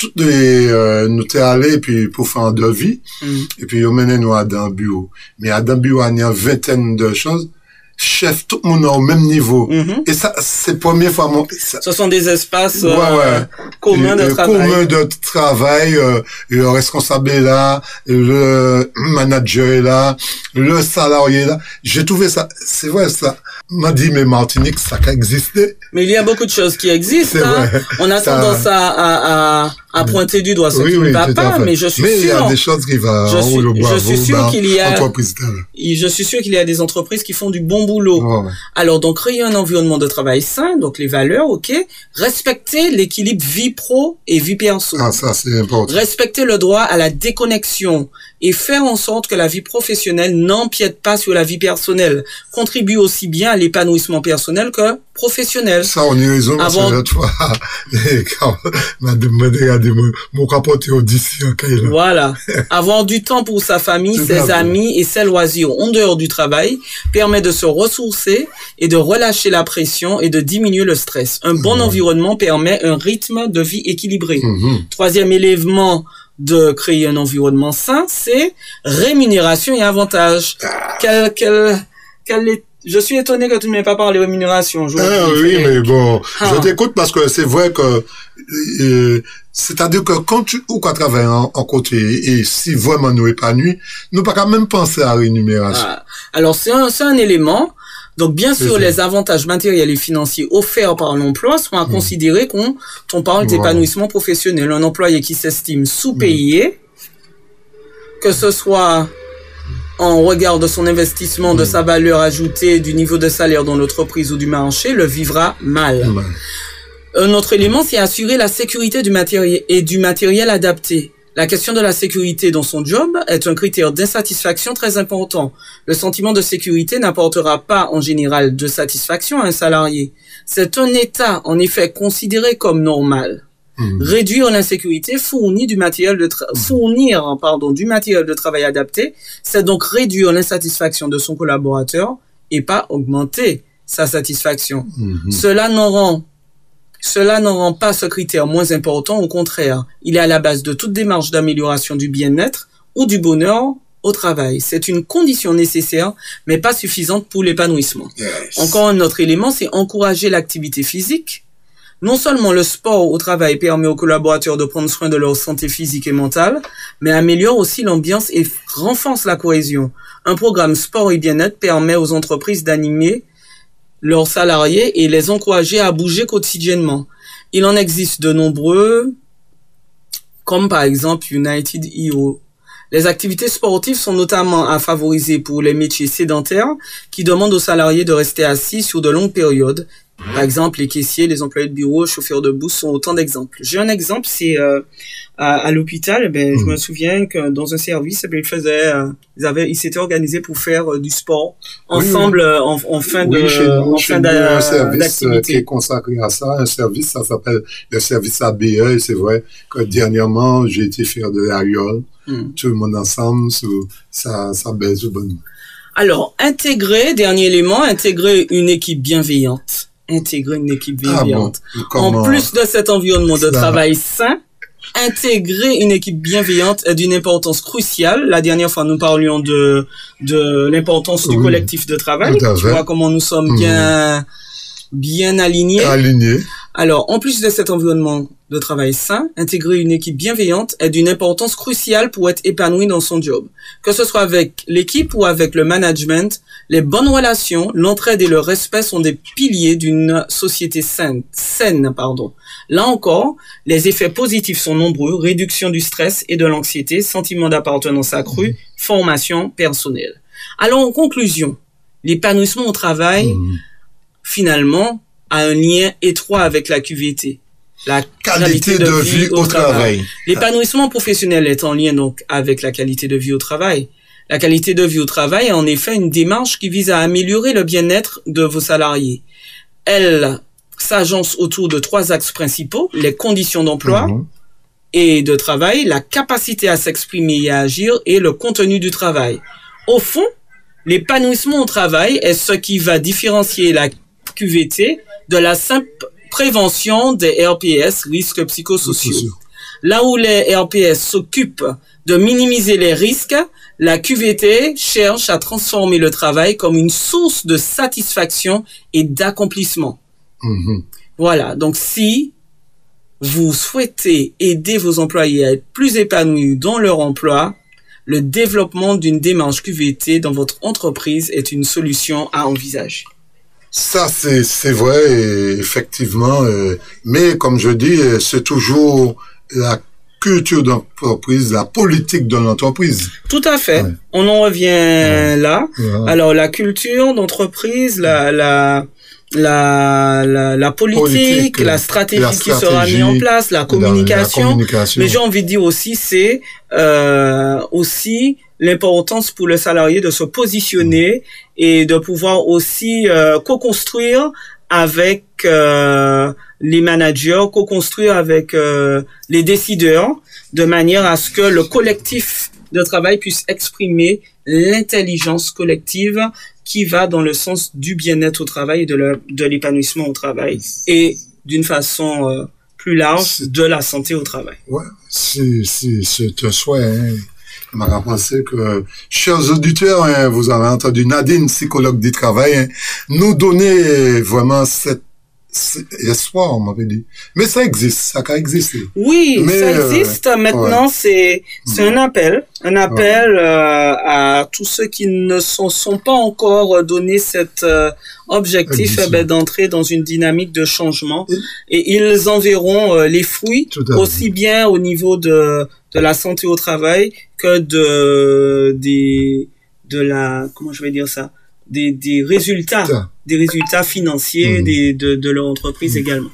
toutes les, euh, nous t'es allé, puis pour faire un devis, Mm. et puis, on menait nous à dans le bureau. Mais à le bureau, il y a une vingtaine de choses. Chef, tout le monde est au même niveau. Et ça, c'est la première fois, mon, ça- Mm-hmm. Ce sont des espaces euh, ouais. communs de travail. de travail, euh, le responsable est là, le manager est là, le salarié est là. J'ai trouvé ça, c'est vrai ça. M'a dit, mais Martinique, ça a existé. Mais il y a beaucoup de choses qui existent. Hein. vrai. On a Ça- tendance à, à, à, à pointer du doigt ce Oui, qui oui, ne va pas, mais je suis Mais il y sûr. a des choses qui vont je suis, je suis sûr qu'il y a, je suis sûr qu'il y a des entreprises qui font du bon boulot. Alors, donc, créer un environnement de travail sain, donc les valeurs, ok. Respecter l'équilibre vie pro et vie perso. Ah, ça, c'est important. Respecter le droit à la déconnexion et faire en sorte que la vie professionnelle n'empiète pas sur la vie personnelle. Contribue aussi bien à l'épanouissement personnel que professionnel. Ça, on y raison, parce Avant- que l'autre fois, [laughs] quand m'a demandé, regardez, mon, d'ici. Voilà. [laughs] Avoir du temps pour sa famille, ses amis et ses loisirs en dehors du travail permet de se ressourcer et de relâcher la pression et de diminuer le stress. Un bon environnement permet un rythme de vie équilibré. Troisième élément de créer un environnement sain, c'est rémunération et avantages. Quel, quel, quel est- je suis étonné que tu ne m'aies pas parlé rémunération. Ah oui, mais bon, Ah. je t'écoute parce que c'est vrai que, euh, c'est-à-dire que quand tu, ou en, en côté, et si vraiment nous épanouit, nous pas quand même penser à rémunération. Ah. Alors c'est un, c'est un élément. Donc bien sûr, ça. les avantages matériels et financiers offerts par l'emploi sont à considérer quand on parle Voilà. d'épanouissement professionnel. Un employé qui s'estime sous-payé, que ce soit en regard de son investissement, de sa valeur ajoutée, du niveau de salaire dans l'entreprise ou du marché, le vivra mal. Un autre élément, c'est assurer la sécurité du matériel et du matériel adapté. La question de la sécurité dans son job est un critère d'insatisfaction très important. Le sentiment de sécurité n'apportera pas en général de satisfaction à un salarié. C'est un état en effet considéré comme normal. Réduire l'insécurité, fournir du matériel de tra- fournir pardon du matériel de travail adapté, c'est donc réduire l'insatisfaction de son collaborateur et pas augmenter sa satisfaction. Cela n'en rend cela n'en rend pas ce critère moins important, au contraire, il est à la base de toute démarche d'amélioration du bien-être ou du bonheur au travail. C'est une condition nécessaire, mais pas suffisante pour l'épanouissement. Encore un autre élément, c'est encourager l'activité physique. Non seulement le sport au travail permet aux collaborateurs de prendre soin de leur santé physique et mentale, mais améliore aussi l'ambiance et renforce la cohésion. Un programme sport et bien-être permet aux entreprises d'animer leurs salariés et les encourager à bouger quotidiennement. Il en existe de nombreux, comme par exemple United EO. Les activités sportives sont notamment à favoriser pour les métiers sédentaires qui demandent aux salariés de rester assis sur de longues périodes. Par exemple, les caissiers, les employés de bureau, chauffeurs de bus sont autant d'exemples. J'ai un exemple, c'est euh, à, à l'hôpital. Ben, je me souviens que dans un service, ben, ils faisaient, euh, ils avaient, ils s'étaient organisés pour faire euh, du sport ensemble oui. euh, en, en fin de, Oui, chez nous, en chez fin nous, un service qui est consacré à ça, un service, ça s'appelle le service ABE, et c'est vrai que dernièrement, j'ai été faire de l'aériole, Hmm. tout le monde ensemble, ça, ça baise au bon. Alors, intégrer, dernier élément, intégrer une équipe bienveillante. Intégrer une équipe Ah bon, bienveillante. en plus de cet environnement de travail sain, intégrer une équipe bienveillante est d'une importance cruciale. La dernière fois, nous parlions de, de l'importance du collectif de travail. Tu vois comment nous sommes Mhm. bien, bien alignés. Aligné. Alors, en plus de cet environnement de travail sain, intégrer une équipe bienveillante est d'une importance cruciale pour être épanoui dans son job. Que ce soit avec l'équipe ou avec le management, les bonnes relations, l'entraide et le respect sont des piliers d'une société saine, saine, pardon. Là encore, les effets positifs sont nombreux, réduction du stress et de l'anxiété, sentiment d'appartenance accru, formation personnelle. Alors, en conclusion, l'épanouissement au travail, finalement, a un lien étroit avec la QVT. La Qualité de vie au travail. L'épanouissement professionnel est en lien donc avec la qualité de vie au travail. La qualité de vie au travail est en effet une démarche qui vise à améliorer le bien-être de vos salariés. Elle s'agence autour de trois axes principaux, les conditions d'emploi et de travail, la capacité à s'exprimer et à agir et le contenu du travail. Au fond, l'épanouissement au travail est ce qui va différencier la QVT de la simple prévention des RPS, risques psychosociaux. Là où les RPS s'occupent de minimiser les risques, la QVT cherche à transformer le travail comme une source de satisfaction et d'accomplissement. Mhm. Voilà, donc si vous souhaitez aider vos employés à être plus épanouis dans leur emploi, le développement d'une démarche QVT dans votre entreprise est une solution à envisager. Ça, c'est c'est vrai, et effectivement. euh, mais comme je dis, euh, c'est toujours la culture d'entreprise, la politique de l'entreprise. Tout à fait. On en revient là. Ouais. Alors la culture d'entreprise, la la la la, la politique, Politique, la la stratégie qui sera mise en place, la communication. la communication. Mais j'ai envie de dire aussi, c'est euh, aussi l'importance pour le salarié de se positionner et de pouvoir aussi euh, co-construire avec euh, les managers, co-construire avec euh, les décideurs, de manière à ce que le collectif de travail puisse exprimer l'intelligence collective qui va dans le sens du bien-être au travail et de l'épanouissement au travail et d'une façon euh, plus large de la santé au travail. Ouais, c'est, un souhait. Hein. Je m'a pensé que, chers auditeurs, hein, vous avez entendu Nadine, psychologue du travail, hein, nous donner vraiment cet, cet espoir, on m'avait dit. Mais ça existe, ça a existé. Oui, Mais, ça euh, existe. Maintenant, ouais. c'est c'est un appel, un appel euh, à tous ceux qui ne sont, sont pas encore euh, donné cet euh, objectif eh ben, d'entrer dans une dynamique de changement. Et ils en verront euh, les fruits, aussi bien au niveau de, de la santé au travail que de, des, de la, comment je vais dire ça, des, des résultats, des résultats financiers des, de, de leur entreprise également.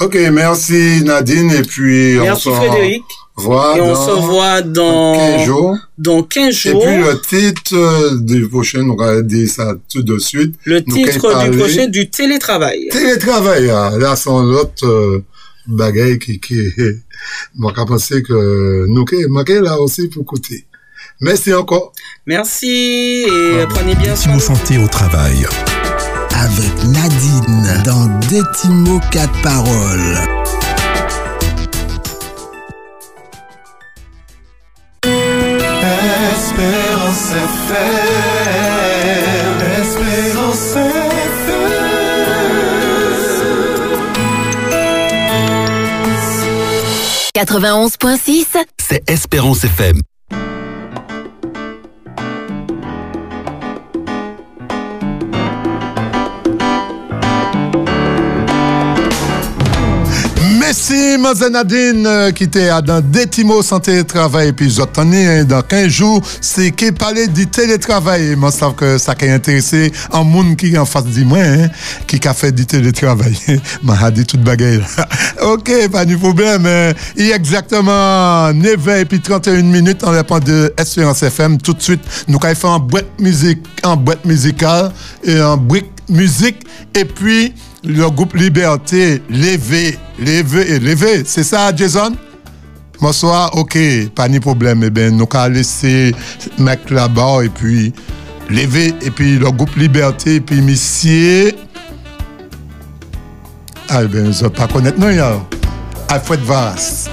Ok, merci Nadine, et puis Merci on Frédéric. voit Et on se voit dans 15 jours. Dans 15 Et jours. puis le titre euh, du prochain, on va dire ça tout de suite. Le Nous titre du prochain du télétravail. Télétravail, ah, là, c'est l'autre euh, bagaille qui, qui, [laughs] qu'à penser que nous, moi, qui est là aussi pour écouter. Merci encore. Merci et prenez bien soin. Santé au travail. Avec Nadine dans Détimo 4 paroles. Espérance FM, Espérance FM. 91.6 C'est Espérance FM. Merci, Mazen Nadine, euh, qui était à dans Détimo Santé et Travail. Puis, j'attendais dans 15 jours, c'est qui parlait du télétravail. Moi, je que ça qui intéressé un monde qui est en face de moi, hein, qui a fait du télétravail. [laughs] m'a dit toute bagaille. [laughs] ok, pas de problème. hein. Il est exactement 9h et puis 31 minutes en répond de Espérance FM. Tout de suite, nous allons faire un boîte musique, en boîte musicale et un brick musique. Et puis, le groupe Liberté, levé, levé et levé. C'est ça, Jason? Bonsoir, ok, pas de problème. Eh bien, nous allons laisser mec là-bas et puis lever. Et puis, le groupe Liberté, et puis monsieur. Ah, bien, je ne pas connaître, non. Alfred Varas.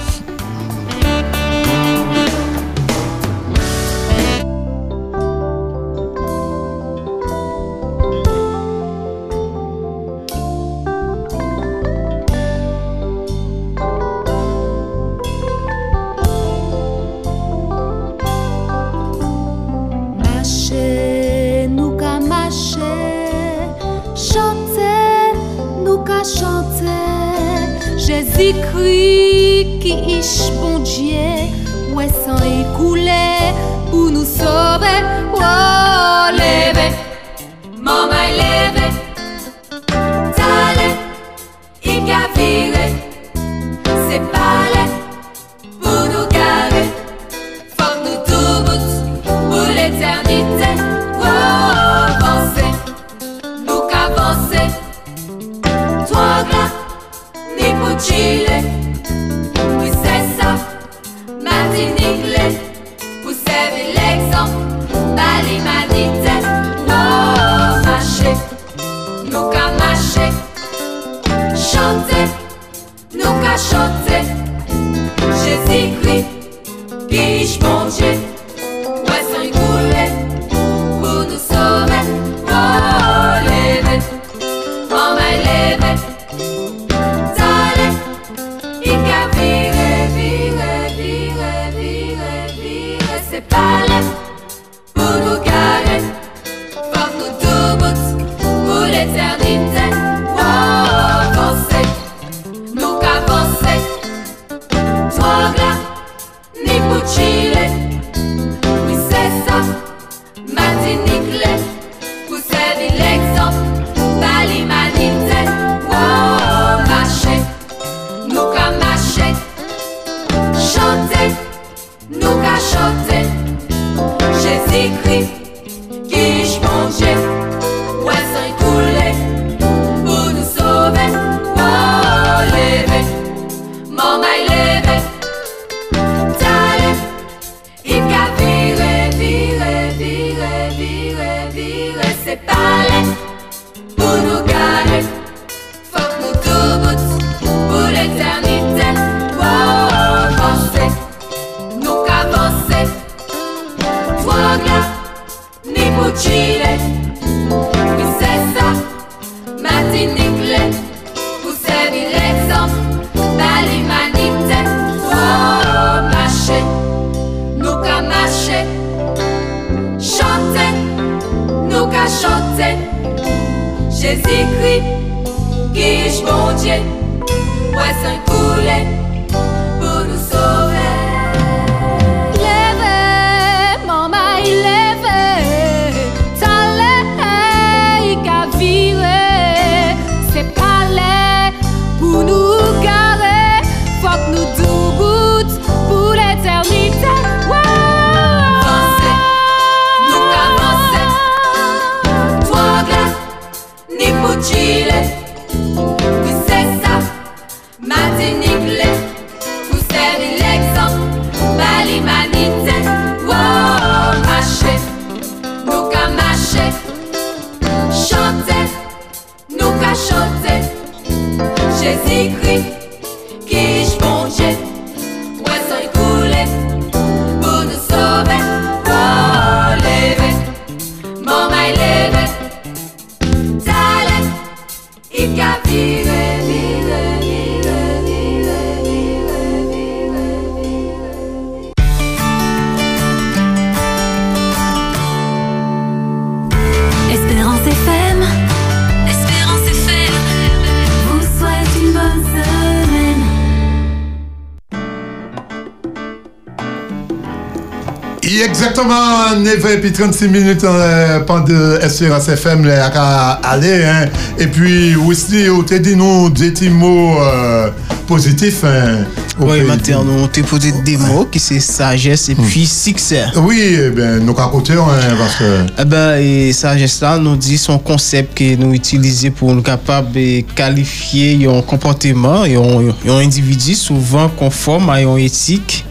36 minutes euh, pendant Espérance FM là, à aller. Hein. Et puis, aussi, on t'a dit nous des petits mots euh, positifs. Hein, oui, maintenant, on t'a posé des mots qui c'est sagesse et puis hmm. succès. Oui, eh ben, nos caractères, hein, parce que. Eh ben, et sagesse là, nous dit son concept que nous utilisons pour nous capables de qualifier un comportement et un individu souvent conforme à une éthique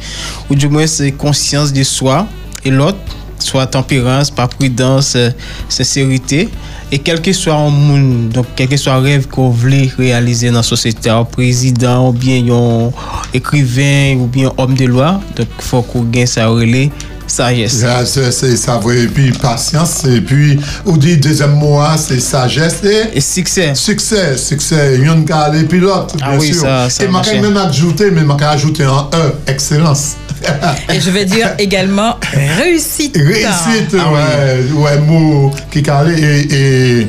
ou du moins c'est conscience de soi et l'autre soit tempérance, pas prudence, euh, sincérité. Et quel que soit un monde, donc quel que soit un rêve qu'on voulait réaliser dans la société, un président ou bien un écrivain ou bien homme de loi, donc il faut qu'on gagne sa relais sagesse. Yeah, c'est savoir, et puis patience, et puis, on dit deuxième mot, c'est sagesse et, et, succès. Succès, succès. Yon gale pilote, bien ah bien oui, sûr. Ça, ça et je même ajouté, mais ma ajouté en E, excellence. Et je vais dire également réussite. Réussite, Ah ouais, ouais, mot qui calé et, et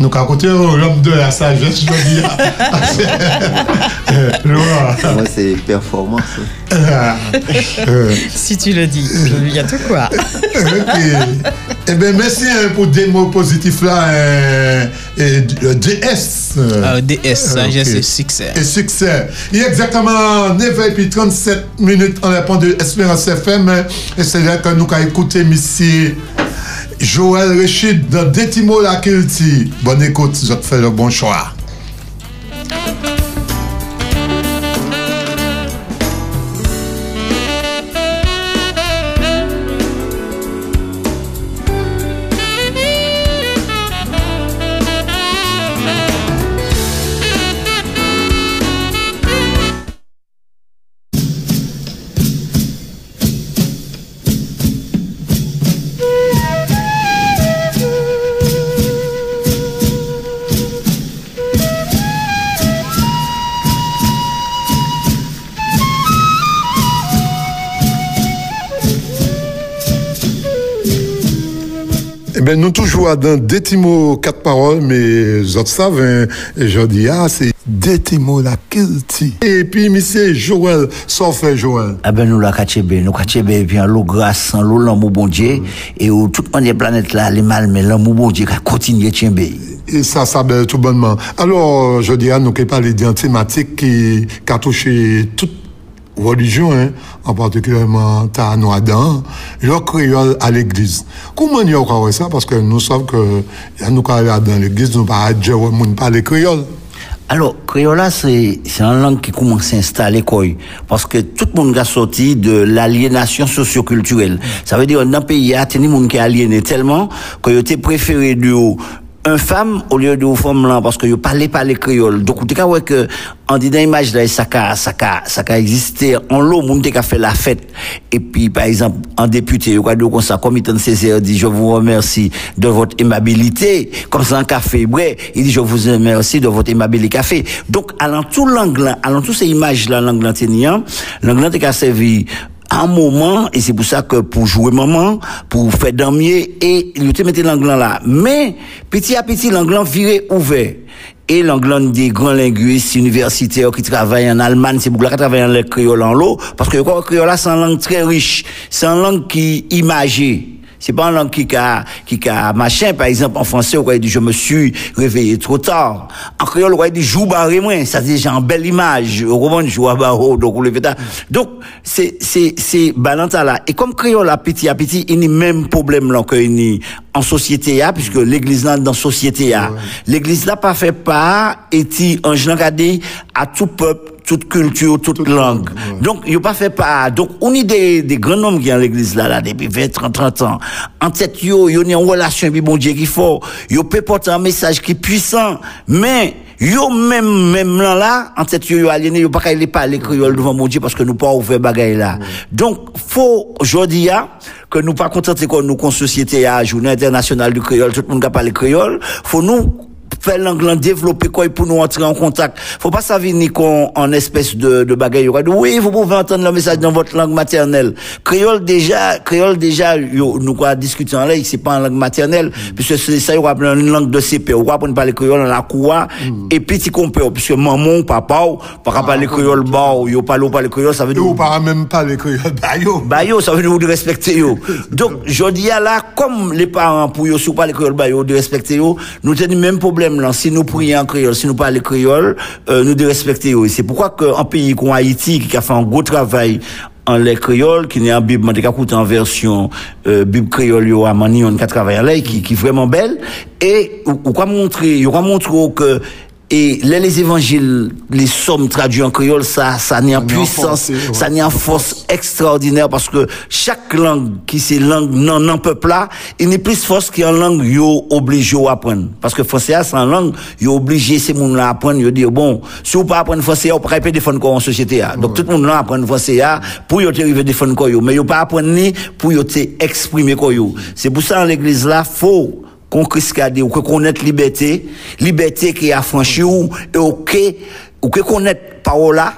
nous qu'à côté l'homme de la sagesse, je veux dire. [laughs] [laughs] Euh, Laura. Moi, c'est performance. Ah, euh, Si tu le dis, je lui tout quoi? ok. Eh bien, merci hein, pour des mots positifs là. euh, et, euh, DS. Ah, DS, sagesse succès. Et succès. Il y a exactement 9 et puis 37 minutes en répond de Espérance FM. Et c'est là que nous avons écouté ici Joël Rechid, de Détimo la Kilti. Bonne écoute, vous faites le bon choix. Ben nou toujou adan detimo kat parol, me zot saven, jodi a, se detimo la kilti. E pi misye Joël, sofe Joël. A ben nou la kachebe, nou kachebe epi an lou grasan, lou lan mou bondje, e ou tout an de planet la li malme, lan mou bondje ka kontinye tjenbe. E sa sabe tout bonman. Alors jodi a, nou ke pale di an tematik ki katouche tout religion, hein, en particulièrement Tanoadan, le créole à l'église. Comment nous avons ça? Parce que nous savons que, nous allons dans l'église, nous pas dire, nous parler créole. Alors, créole c'est une langue qui commence à s'installer. Parce que tout le monde a sorti de l'aliénation socioculturelle. Ça veut dire, dans le pays, il y a des gens qui sont aliénés tellement que tu préféré de un femme au lieu de femme là parce que yo parlait pas les créoles. Donc tu vois que en disant image là ça a ça ça a existé en l'eau monde a fait la fête. Et puis par exemple en député yo dit comme ça comme il dit je vous remercie de votre aimabilité. Comme ça en café vrai il dit je vous remercie de votre aimabilité café. Donc allant tout l'angle allant tout ces images là l'angle là l'angle a servi un moment, et c'est pour ça que pour jouer maman, pour faire damier, et il te mettait l'anglais là. Mais, petit à petit, l'anglais viré ouvert. Et l'anglais des grands linguistes universitaires qui travaillent en Allemagne, c'est beaucoup là qui travaillent en le créole en l'eau, parce que le créole c'est une langue très riche. C'est une langue qui imagée. C'est pas une langue qui a, qui a machin. Par exemple, en français, on dit je me suis réveillé trop tard. En créole, on dit joue barré moins. Ça, c'est déjà une belle image. Au roman, joue à barreau, donc on le fait. Donc, c'est, c'est, c'est balanta là. Et comme créole à petit à petit, il y a même problème là qu'il y a en société là, puisque l'église là dans société là. L'église là pas fait part, et en dit à tout peuple, toute culture, toute, langue. Donc, il a pas fait pas. Donc, on est des, des grands hommes qui sont à l'église là, là, depuis 20, 30, 30 ans. En tête, yo, yo, une relation avec bon Dieu qui fort. Yo peut porter un message qui est puissant. Mais, yo, même, même là, là, en tête, yo, yo aliéné, yo pas qu'à parler créole devant mon Dieu parce que nous pas ouvert bagaille là. Donc, faut, aujourd'hui, que nous pas contenter qu'on nous, qu'on société à journée internationale du créole, tout le monde qui parle créole, faut nous faire l'anglais développer quoi pour nous entrer en contact. Faut pas ni qu'on en espèce de, de bagaille. Oui, vous pouvez entendre le message dans votre langue maternelle. Créole déjà, créole déjà, yo, nous quoi discuter en langue, c'est pas en langue maternelle, puisque c'est ça, il y aura une langue de CP. On va parler créole dans la cour, et petit compère, puisque maman, papa, pas parler créole, bah, yo parle parler créole, ça veut dire. Ou pas même parler créole, bah yo. Bah yo, ça veut dire vous de respecter yo. [laughs] Donc, je dis là, comme les parents, pour yo, sous parler créole, bah yo, de respecter yo, nous tenons même problème là. Si nous prions en créole, si nous parlons créole, euh, nous de respecter C'est pourquoi qu'un pays comme Haïti, qui a fait un gros travail en les créole, qui n'est en Bible, mais a en version euh, Bible créole, yo, à Mani, on a travaillé là, qui, qui est vraiment belle. Et, ou, ou quoi montrer, ou quoi montrer que, et là, les évangiles, les sommes traduits en créole, ça, ça n'est en puissance, force, ouais. ça n'est en force extraordinaire parce que chaque langue qui c'est langue non, non peuple là, il n'est plus force qu'en langue, yo obligé à apprendre. Parce que français, c'est en langue, yo obligé ces monde là à apprendre, yo dire, bon, si vous pas apprendre français, vous pas défendre quoi en société là. Donc tout le monde là apprendre français là, pour yo arriver défendre quoi yo. Mais yo pas apprendre ni pour yo te exprimer quoi. C'est pour ça, en l'église là, faut qu'on cascade ou que connaître liberté, liberté qui est affranchie ou, et ou que connaître parole là,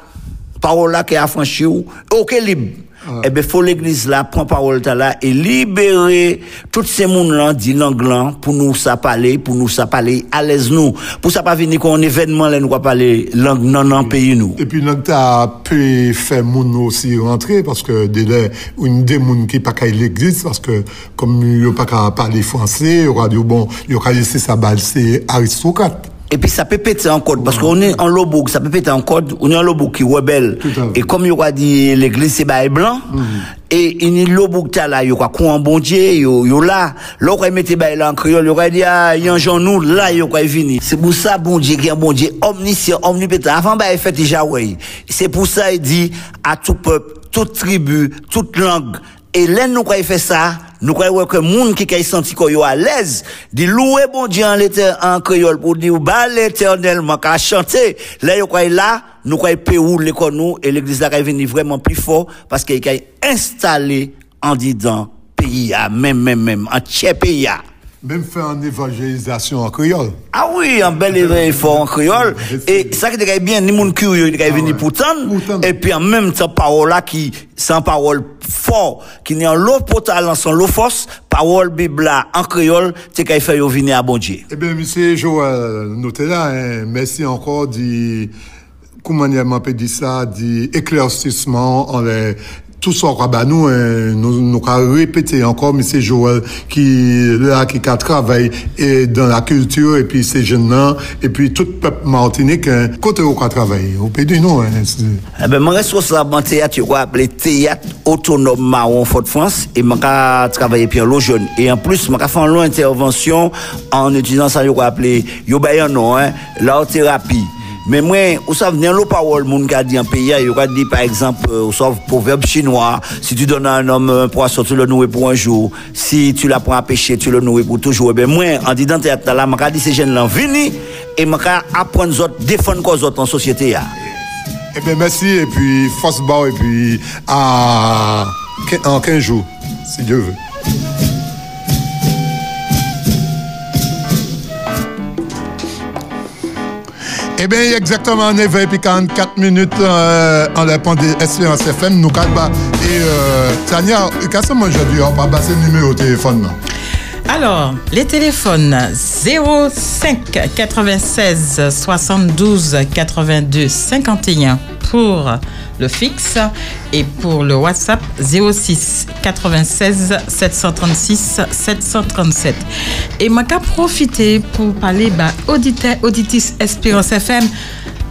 parole qui est affranchie ou, et libre. ouais. ebe fò l'Eglise la pran parol ta la e libere tout se moun lan di lang lan pou nou sa pale, pou nou sa pale alez nou, pou sa pa vini kon evenman le nou pa pale lang nan nan peyi nou. E pi lang ta pe fè moun osi rentre, paske de le un de moun ki pa kaye l'Eglise, paske kom yo pa ka pale franse, yo ka di bon, yo ka lese sa bal se aristokrat. Et puis ça peut péter en code, parce qu'on est en Lobouk, ça peut péter en code, on est en Lobouk qui est rebelle. Et comme il y aura dit l'église c'est bail blanc, et il y a Lobouk là, il y aura quoi en bon Dieu, il y a là, on mettre bail là en créole, il y aura dit, ah, il y a un genre nous, là, il y aura venu. C'est pour ça, bon Dieu, qui est un bon Dieu, omniscient, omnipétent. Avant, bah, il fait déjà, ouais. C'est pour ça, il dit à tout peuple, toute tribu, toute langue, et là, nous, quand il fait ça, nous croyons que monde qui a senti qu'on est à l'aise, dit louer bon Dieu en, l'éter- en créole pour dire, bah, l'éternellement, qu'à chanter. Là, nous croyons là, nous croyons Pérou, l'école nous, et l'église là, est venue vraiment plus fort, parce qu'il a installé en disant, pays, même, même, même, en tiers pays. Même faire une évangélisation en créole. Ah oui, un bel effort en créole. Et ça qui est bien, ni moun curieux, il est venu pour. Et puis en même temps, parole là qui, une parole fort, qui n'est en l'eau potable, en son l'eau force, parole Bible en créole, c'est qu'il fait venir à bon Dieu. Eh bien, monsieur Joël, notez là, hein, merci encore du, comment on peut dire ça, du éclaircissement en les, tout sa kwa ba nou, nou ka repete ankon, mi se Joël ki la ki ka travay dan la kultur, epi se jen nan, epi tout pep Martinique, kote ou ka travay, ou pe di nou. Ebe, mwen responsabman teyat yo kwa aple teyat autonome Maron Fort France, e mwen ka travay epi an lo jen, e an plus mwen ka fan lo intervensyon an etizan sa yo kwa aple yo bayan nou, la o terapi. Men mwen, ou sav nen lo pawol moun ka di an peya, yo ka di par exemple, euh, ou sav proverbe chinois, si tu don an om un poisson, tu le noue pou un jour, si tu la pran a peche, tu le noue pou toujou, e eh ben mwen, an di dan te atala, mwen ka di se jen lan vini, e mwen ka apren zot, defon ko zot an sosyete ya. E ben mersi, e pi fos ba, e pi an kenjou, si Diyo ve. Eh bien, exactement 9h et 44 minutes euh, en répond de Espérance FM. Nous, Kalba et euh, Tania, qu'est-ce que moi aujourd'hui? On va passer le numéro de téléphone. Alors, les téléphones 05 96 72 82 51 pour le fixe et pour le WhatsApp 06 96 736 737. Et moi, qu'à profiter pour parler bah, auditeur, auditrice Espérance FM.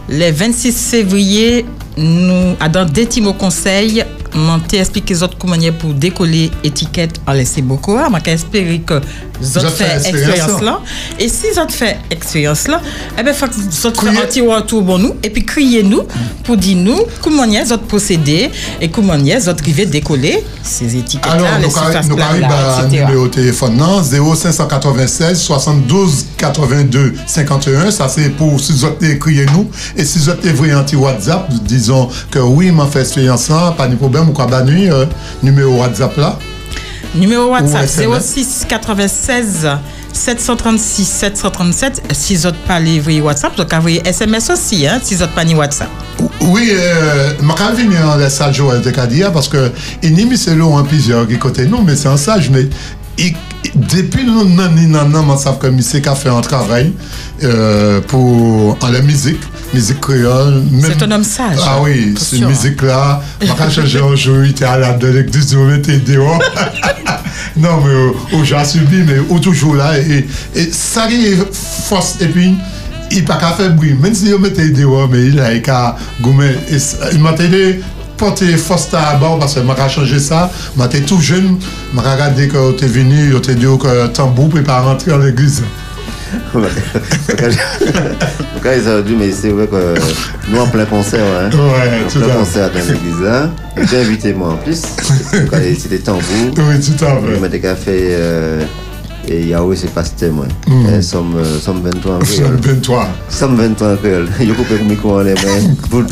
Le 26 février, nous, dans des Timo Conseil, m'ont expliqué autres comment pour décoller étiquette en laisser beaucoup. Je vais espérer que autres fait expérience expérience là. Et si vous autres fait expérience là, eh bien, faut que autres fait un petit retour pour nous et puis criez nous pour dire nous comment les autres procédés et comment les autres arrivés décoller ces étiquettes là, Alors, nous arrivons à numéro de téléphone non, 0596 72 82 51. Ça, c'est pour si vous êtes écrire nous. Et si vous êtes envoyé un petit WhatsApp, dizon ke oui man fè espèyans lan, pa ni problem ou kwa ba nwi, numèro WhatsApp la. Numèro WhatsApp 06 96 736 737 Si zot pa li vwe WhatsApp, zot ka vwe SMS osi, si zot pa ni WhatsApp Oui, euh, maka vini an lè sa Joël de Kadia, paske inimi se lou an pizyor ki kote nou, men se an saj, men depi nou nan ni nan nan man sav komise ka fè an travay euh, pou an la mizik musique créole. C'est un homme sage. Ah oui, ces musiques-là, on va changer aujourd'hui, tu es à la de l'église, tu vas t'aider dehors. Non, mais euh, ou j'ai subi, mais ou toujours là. Et, et ça qui est force, et puis, il pas qu'à faire bruit. Même si je m'étais dehors, mais il a qu'à gommer. Il m'a aidé porter force à bord parce que m'a changé ça. M'a été tout jeune, m'a regardé quand t'es venu, t'es dit que tambour, puis pas rentrer dans l'église. [laughs] Donc, [laughs] ils ont dit, mais c'est vrai que nous en plein concert, hein. Ouais, en tout plein à concert dans l'église là. J'ai invité moi en plus. [laughs] C'était tambour. Oui, tout à fait. M'étais qu'à fait euh, et Yahweh c'est pasteur moi. Mm. Euh, Somme euh, somme 23 en Somme 23. Somme 23 en créole. Il [laughs] coupé le micro en les mains. [laughs]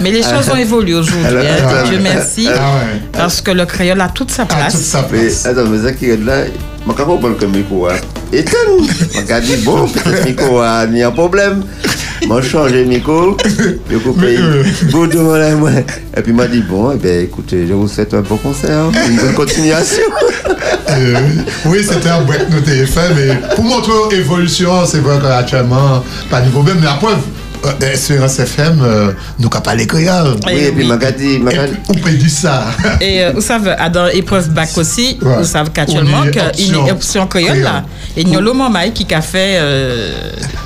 Mais les choses ont évolué aujourd'hui. Hein, ah, Dieu merci. Ah ouais. Parce que le créole a toute sa place. Mais attends, mais ça qui est là, je ne comprends pas le micro. hein. Éteins. [laughs] Je dit, bon, peut-être micro a ni un problème. Moi, je change le micro, Boudou en les mains. Et puis, il m'a dit, bon, eh bien, écoutez, je vous souhaite un bon concert, une bonne continuation. [laughs] Euh, oui, c'était un nous t'avons fait, mais pour montrer l'évolution, c'est vrai qu'actuellement, pas de problème. Mais après, euh, Espérance FM, euh, nous n'avons pas les créoles. Oui, et puis, Magadi, Magadi. On peut dire ça. Et euh, vous savez, à dans l'épreuve bac aussi, vous savez qu'actuellement, On y est qu'il y a une option créole là. Et il y a le moment qui a fait, euh,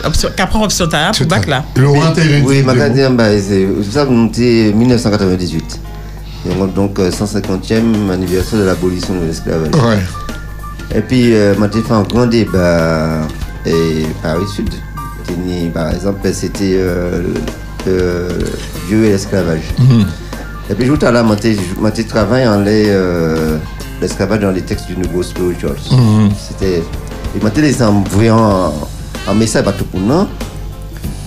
option, qui a pris option tard pour bac là. Oui, Magadi, c'est ça, nous sommes 1998. Donc, donc, euh, 150e anniversaire de l'abolition de l'esclavage. Ouais. Et puis, euh, j'ai fait un grand débat et Paris Par exemple, c'était euh, euh, Dieu et l'esclavage. Mhm. Et puis, tout à l'heure, j'ai travaillé en les, euh, l'esclavage dans les textes du Nouveau Spiritual. Mhm. C'était. Et j'ai envoyé un, message à tout le monde.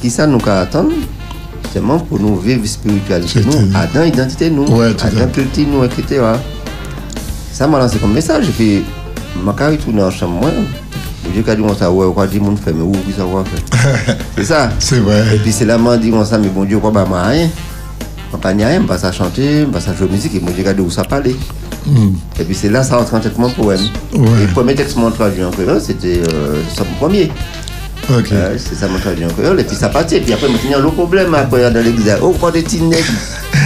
Qui ça nous attendre? Justement pour nous vivre spiritualité, nous, à dans l'identité, nous, Ouais, à dans culture, nous, etc. Ça m'a lancé comme message. Et puis, ma carrière tourne en chambre, moi. J'ai dit, on ça, ouais, quoi, dit, mon fait, mais où, qui ça va faire [laughs] C'est ça. C'est vrai. Et puis, c'est là, m'a dit, on ça, mais bon Dieu, quoi, bah, moi, rien. Je pas rien, je passe à chanter, je passe à jouer musique, et moi, j'ai regardé où ça parlait. Mm. Et puis, c'est là, ça rentre en tête mon poème. Ouais. Et le premier texte mon traduit en créole, c'était euh, ça mon premier. Ok. Euh, c'est ça mon en créole, et puis ça partit. Et puis après, maintenant, le problème, après, dans l'église, oh, quoi, des petits nègres.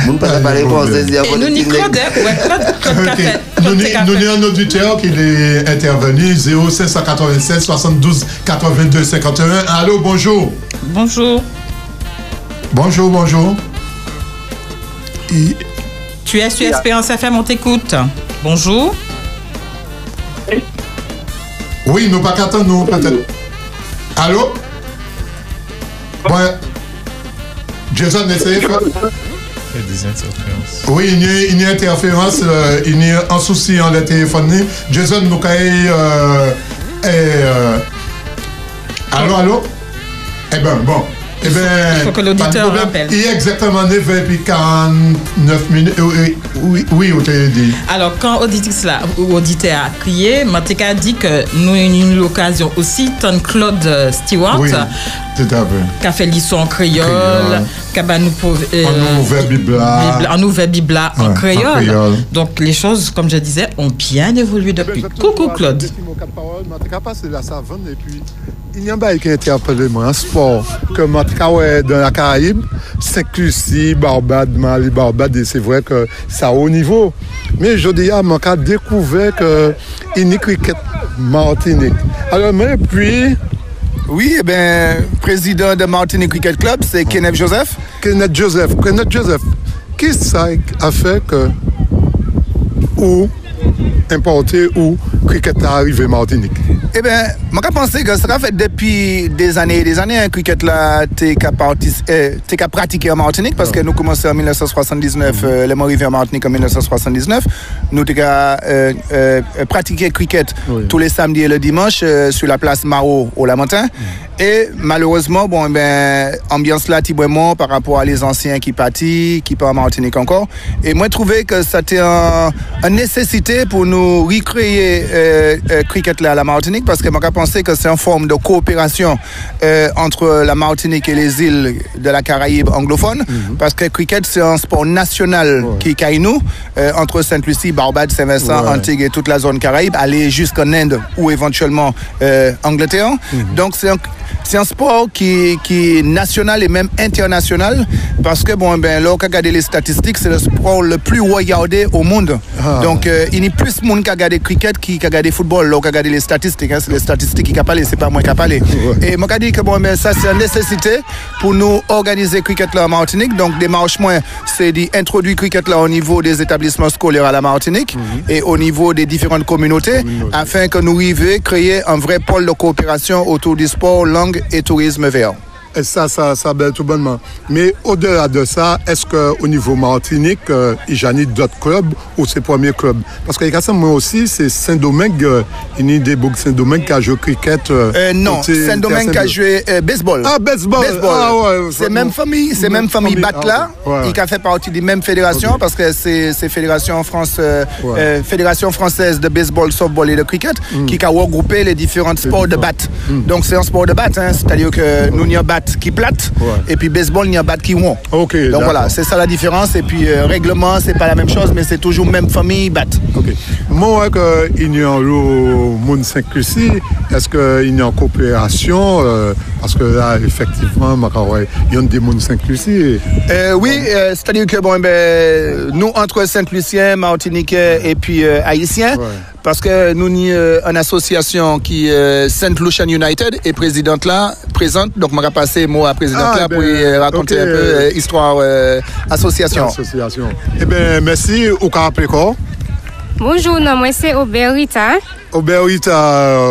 Moun pas parler français, nous, Claude [laughs] Ok. Café. Nous avons un auditeur qui est intervenu 0596 72 82 51. Allô, bonjour. Bonjour. Bonjour, bonjour. Tu es sur Espérance FM, on t'écoute. Bonjour. Oui, nous pas qu'attendre, nous peut-être. Allô? Ouais. Jason, essayez de faire. Il y a des interférences. Oui, il y a il y a interférence, euh, il y a un souci en le téléphone. Jason, nous avons. Euh, euh, allô, allô? Eh bien, bon. Eh ben, Il faut que l'auditeur rappelle. Il est exactement 9 et puis 49 minutes. Oui, oui, oui, t'a dit. Alors, quand auditrice là, ou auditeur a crié, Matika a dit que nous avons eu l'occasion aussi, ton Claude euh, Stewart, Oui, tout à fait. qui a fait l'histoire en créole, qui a nous euh, En ouvert Bibla. En ouvert Bibla en créole. Donc, les choses, comme je disais, ont bien évolué depuis. Coucou Claude. c'est la savane et puis il y a un bail qui a interpellé moi, un sport que Matka ouais dans la Caraïbe, Saint-Lucie, Barbade, Mali, Barbade, et c'est vrai que ça haut niveau. Mais je dis, ah, Matka a découvert que il y a cricket Martinique. Alors, mais puis... Oui, eh ben, président de Martinique Cricket Club, c'est Kenneth Joseph. Kenneth Joseph, Kenneth Joseph, qu'est-ce que ça a fait que ou importé ou cricket est arrivé Martinique? Eh bien, je pense que ça fait depuis des années et des années, un cricket là, t'es qu'à euh, pratiquer en Martinique parce que nous commençons en 1979, euh, les arrivés en Martinique en 1979. Nous t'es qu'à euh, euh, pratiquer cricket tous les samedis et le dimanche sur la place Maro au Lamentin. Et malheureusement, bon, eh ben, ambiance là, par rapport à les anciens qui partent, qui partent en Martinique encore. Et moi, je trouvais que c'était un- une nécessité pour nous recréer cricket là à la Martinique parce que je pensais que c'est une forme de coopération euh, entre la Martinique et les îles de la Caraïbe anglophone. Parce que cricket, c'est un sport national qui caille nous, euh, entre Sainte-Lucie, Barbade, Saint-Vincent, Ouais. Et toute la zone Caraïbe, aller jusqu'en Inde ou éventuellement euh, Angleterre. Donc c'est un, c'est un sport qui, qui est national et même international parce que bon ben là on regarde les statistiques c'est le sport le plus regardé au monde. Ah. Donc euh, il y a plus de monde qui a regardé cricket qui regardé football. Là on regarde les statistiques, hein, c'est les statistiques qui a parlé, c'est pas moi qui a parlé. Et moi je dis que bon ça c'est une nécessité pour nous organiser cricket là en Martinique. Donc démarche moins c'est d'introduire cricket là au niveau des établissements scolaires à la Martinique et au niveau des différentes communautés afin que nous arrivions à créer un vrai pôle de coopération autour du sport, langue et tourisme vert. Et ça, ça, ça belle tout bonnement. Mais au-delà de ça, est-ce qu'au niveau Martinique, euh, il y a d'autres clubs ou c'est premier club? Parce que moi aussi, c'est Saint-Domingue, euh, il y a des boucs Saint-Domingue qui a joué cricket. euh, Euh, non, Saint-Domingue qui a joué baseball. Ah, baseball. Ah, ouais, c'est même famille, c'est même famille Bat là. ah, ouais. Il a fait partie des mêmes fédérations parce que c'est fédération France, fédération française de baseball, softball et de cricket Mm. qui a regroupé les différents sports de bat. Donc c'est un sport de bat, hein, c'est-à-dire que nous il y qui plate et puis baseball il y a bat qui won. Ok. Donc voilà, c'est ça la différence. Et puis euh, règlement, c'est pas la même chose, mais c'est toujours même famille bat. Ok. Moi, que il y a un monde Saint-Lucie, est-ce qu'il y a en coopération euh, Parce que là, effectivement, il y a des mondes Saint-Lucie. Euh, oui, euh, c'est-à-dire que bon, ben, nous, entre Saint-Lucien, Martiniquais et puis euh, Haïtiens, Paske nou ni euh, an asosyasyon ki euh, St. Lucian United e prezident la prezent, donk mwen ka pase mou a prezident ah, la eh pou y euh, rakonte an peu istwa asosyasyon. Ebe, eh mersi, ou ka apre ko? Bonjour, nan mwen se Oberita. Oberita,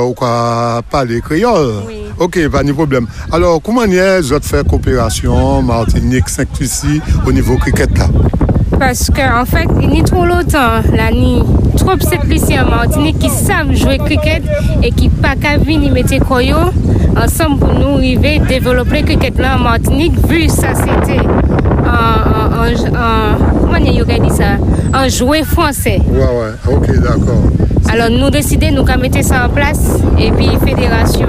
ou ka pale kriol? Oui. Ok, pa ni problem. Alors, kouman ye zot fè koopérasyon Martinique-Saint-Lucie ou nivou kriket la? Parce que en fait, il n'y a trop longtemps, là, ni trop lycée en Martinique qui savent jouer cricket et qui pas qu'à venir mettre koyo ensemble pour nous arriver à développer le cricket là en Martinique, vu ça c'était comment on dit ça, jouet français. Ouais, ouais, ok, d'accord. Alors nous décidons, nous mettre ça en place et puis fédération.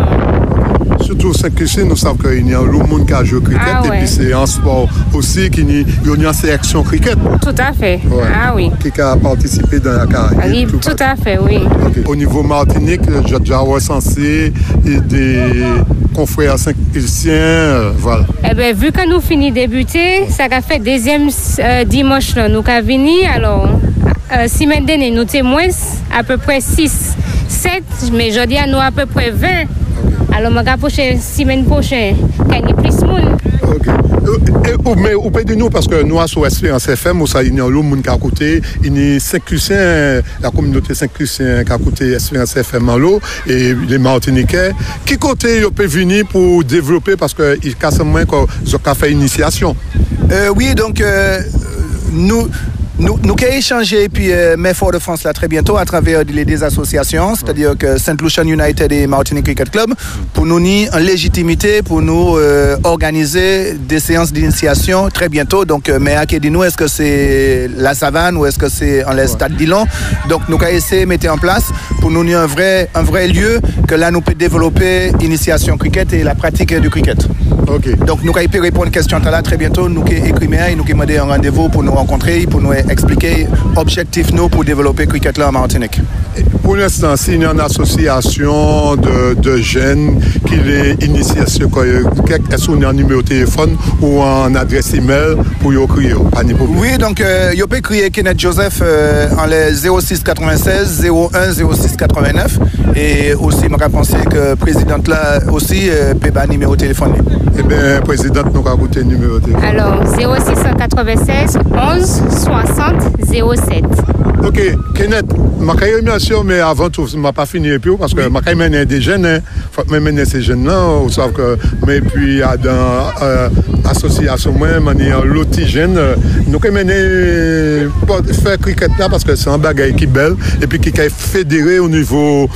Surtout Saint-Lucie, nous savons qu'il y a un de monde qui a joué au cricket Ah et ouais. puis c'est un sport aussi qui y a une sélection cricket. Tout à fait. Ouais. Ah oui. Qui a participé dans la Oui, Caraïbe. tout tout à fait, oui. Ok. Au niveau Martinique, j'ai déjà recensé des confrères Saint-Luciens, euh, voilà. Eh bien, vu que nous finissons débuter, ça a fait deuxième euh, dimanche, là, nous avons venu. Alors, euh, semaine dernière, nous témoins à peu près 6, 7, mais je dis à nous à peu près 20. Alo mga poche, simen poche, kanye plis moun. Ok. E, e, ou pe di nou, paske nou a sou Esperance FM, ou sa inyan lou moun kakoute, ini 5 Christian, la kominote 5 Christian kakoute Esperance FM an lou, e le Martinike, ki kote yo pe vini pou devlope, paske il kase mwen kon zo ka fe inisyasyon? Euh, oui, donc, euh, nou... nous, nous avons échangé puis euh, mais Fort de France là très bientôt à travers des, des associations, c'est-à-dire que Saint Lucian United et Martinique Cricket Club, pour nous ni en légitimité pour nous euh, organiser des séances d'initiation très bientôt. Donc, euh, mais à nous est-ce que c'est la savane ou est-ce que c'est en les stade Dillon Donc, nous avons essayé de mettre en place pour nous un vrai, un vrai lieu que là nous peut développer initiation cricket et la pratique du cricket. Ok. Donc, nous pu répondre à question très bientôt. Nous avons écrit mail, nous demandé un rendez-vous pour nous rencontrer, pour nous expliquer objectif nous pour développer le cricket là en Martinique. Pour l'instant, s'il y a une association de, de jeunes qui les initie à ce cricket, est-ce qu'on a un numéro de téléphone ou un adresse email pour y écrire Pas de problème. Oui, donc euh, vous pouvez crier Kenneth Joseph euh, en les 06 96 01 06 89 et aussi je penser que le président là aussi euh, peut un numéro de téléphone. Eh bien, présidente, nous avons le numéro de téléphone. Alors, 0696 11 60 07. Ok, Kenneth, maka yon myasyon, me avan tou, ma pa fini epi ou, paske maka yon menen de jen, fok men menen se jen nan, ou sav ke, me epi adan asosyasyon mwen, menen loti jen, nou ke menen fè kriket la, paske se an bagay ki bel, epi ki kay federe ou nivou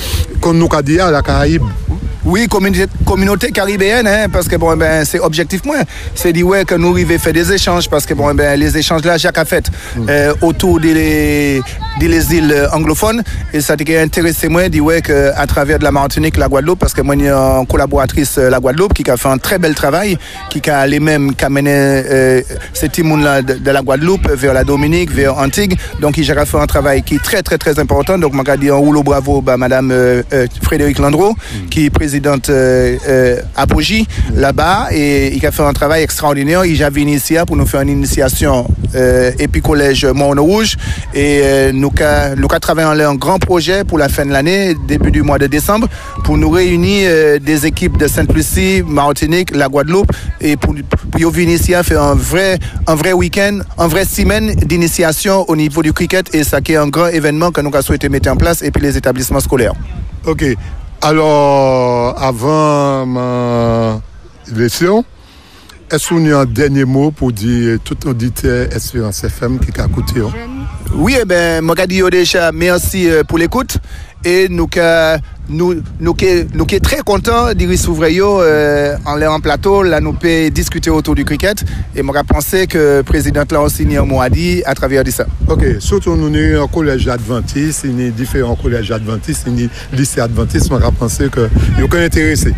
kon nou ka diya la Karayib. Oui, communauté, communauté caribéenne, hein, parce que bon, ben, c'est objectif moins. C'est dit ouais que nous arrivons faire des échanges, parce que bon, ben, les échanges là, Jacques a fait euh, autour des, des les îles anglophones. Et ça a intéressé moi, dit ouais qu'à travers de la Martinique, la Guadeloupe, parce que moi, j'ai une collaboratrice euh, la Guadeloupe qui a fait un très bel travail, qui a les mêmes, qui a mené euh, ces là de, de la Guadeloupe vers la Dominique, vers Antigua. Donc, il a fait un travail qui est très, très, très important. Donc, je dit un rouleau bravo, bah, Madame euh, euh, Frédéric Landreau, qui est présidente euh, euh, Apogee là-bas et il a fait un travail extraordinaire. Il avait initié pour nous faire une initiation euh, et puis collège Mont Rouge et euh, nous avons travaillé un grand projet pour la fin de l'année, début du mois de décembre, pour nous réunir euh, des équipes de Sainte-Lucie, Martinique, la Guadeloupe et pour, pour venir ici faire un vrai, un vrai week-end, un vrai semaine d'initiation au niveau du cricket et ça qui est un grand événement que nous avons souhaité mettre en place et puis les établissements scolaires. Ok. Alors, avan man lesyon, esoun yon denye mou pou di tout audite Espérance FM ki ka koute yo? Oui, eh ben, mwen ka di yo deja mersi euh, pou l'ekoute e nou ka euh, Nou, nou, ke, nou ke tre kontan diri souvre yo euh, an lè an plato, la nou pe diskute otou di kriket e mwen ka panse ke prezident la osi ni an mou adi a travè di sa. Ok, sotou nou ni an kolej Adventist, ni diferent kolej Adventist, ni lise Adventist, mwen ka panse ke yo kon interese.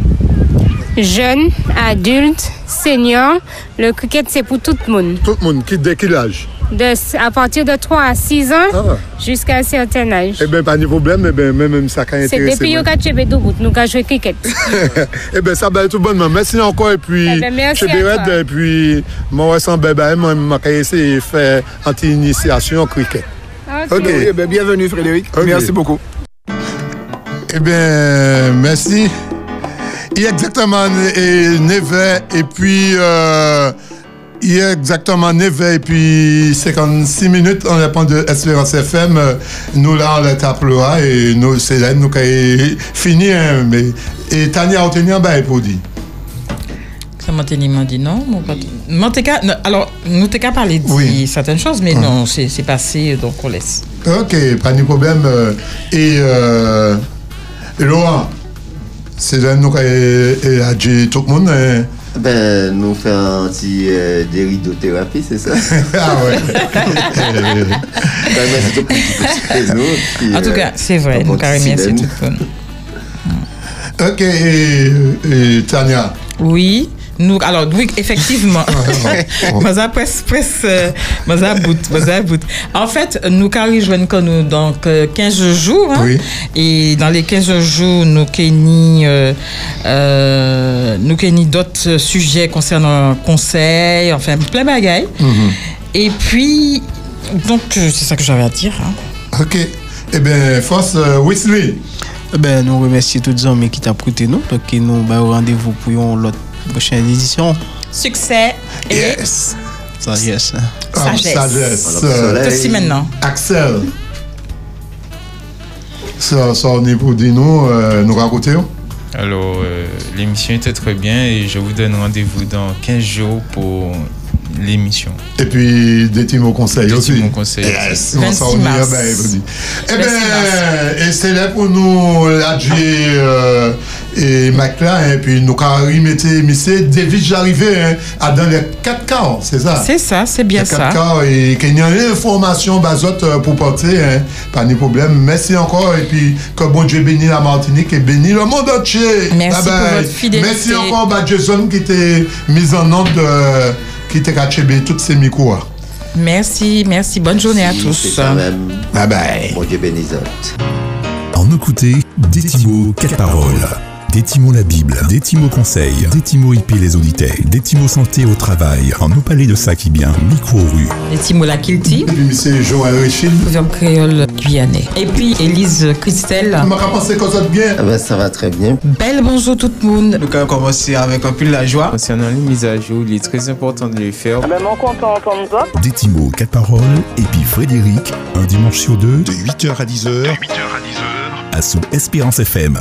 Jeune, adulte, senior, le kriket se pou tout moun. Tout moun, ki de ki laj? De, à partir de 3 à 6 ans jusqu'à un certain âge. Eh bien, pas de problème, eh ben, même ça qui C'est depuis que tu es nous avons joué cricket. [laughs] eh bien, ça va être tout bonnement. Merci encore, et puis, Eh ben, merci chez à toi. et puis, moi, je vais essayer de faire anti-initiation au cricket. Ok. Oui, eh ben, bienvenue Frédéric. Ok. Merci beaucoup. Eh bien, merci. Il y a exactement eh, 9 heures et puis euh, il y a exactement 9 heures et puis 56 minutes on répond de Espérance FM. Euh, Nous là on est à Ploa et nous c'est là nous qui fini hein, mais et Tania a tenu un bail pour dire. Ça m'a dit non. mon pote. Alors, nous t'es qu'à parler de Oui. certaines choses, mais non, c'est c'est passé, donc on laisse. Ok, pas de problème. euh, Et, euh, Laurent, c'est là nous qui et a dit tout le monde. hein. Ben, nous faisons un petit euh, déridothérapie, c'est ça? [laughs] Ah ouais. [laughs] ben, En tout euh, cas, c'est vrai, nous silène. tout le monde. Ok, et, et Tania? Oui. Nous, alors, oui, effectivement. [laughs] [laughs] Maza presse, presse, euh, Maza bout, Maza bout. En fait, nous, quand nous donc, euh, 15 jours. hein, Et dans les 15 jours, nous, kenny, euh, euh, nous, d'autres sujets concernant conseil, enfin, plein de bagailles. Et puis, donc, euh, c'est ça que j'avais à dire. hein. Ok. Eh bien, force euh, Wesley. Eh ben, nous remercions tous les hommes qui t'ont écouté nous. Donc, nous bah, rendez-vous pour une autre prochaine édition. Succès et Yes. Sagesse. sagesse. Ceci maintenant. Axel. Ça, ça on est pour dire nous, euh, nous raconter. Alors, euh, l'émission était très bien et je vous donne rendez-vous dans 15 jours pour l'émission. Et puis des teams au conseil Des aussi. teams au conseil Yes, on s'en 26 remet, mars. ben, vas-y. Eh 26 ben, et c'est là pour nous, l'adjoint euh, et Mac là, et puis nous, quand mais c'est David j'arrivais hein, à dans les 4 quarts, c'est ça? C'est ça, c'est bien Les ça. quatre quarts, et qu'il y a une information basote euh, pour porter, hein, pas de problème. Merci encore, et puis que bon Dieu bénisse la Martinique et bénisse le monde entier. Merci Bye pour bye. votre fidélité. Merci encore, bah, Jason, qui était mis en ordre, euh, qui était caché toutes ces micros. Merci, merci. Bonne journée à tous. C'est quand même. Bye bye. Mon Dieu bénisote. En écouter Détimo 4 paroles. Détimo la Bible, Détimo conseil, Détimo IP les auditeurs, Détimo santé au travail, en nous parler de ça qui bien, micro rue. Et Timola Kilti. Et puis, c'est Joël Richard. Proverbe créole guyanais. Et puis Élise Christelle. Tu m'as pensé que ça bien? Ah ben, ça va très bien. Belle bonjour tout le monde. Nous allons commencer avec un peu la joie. Concernant les mises à jour, il est très important de les faire. Ben, mon content entendre ça. Détimo 4 paroles, et puis Frédéric, un dimanche sur deux, De 8h à 10h, à sous Espérance FM.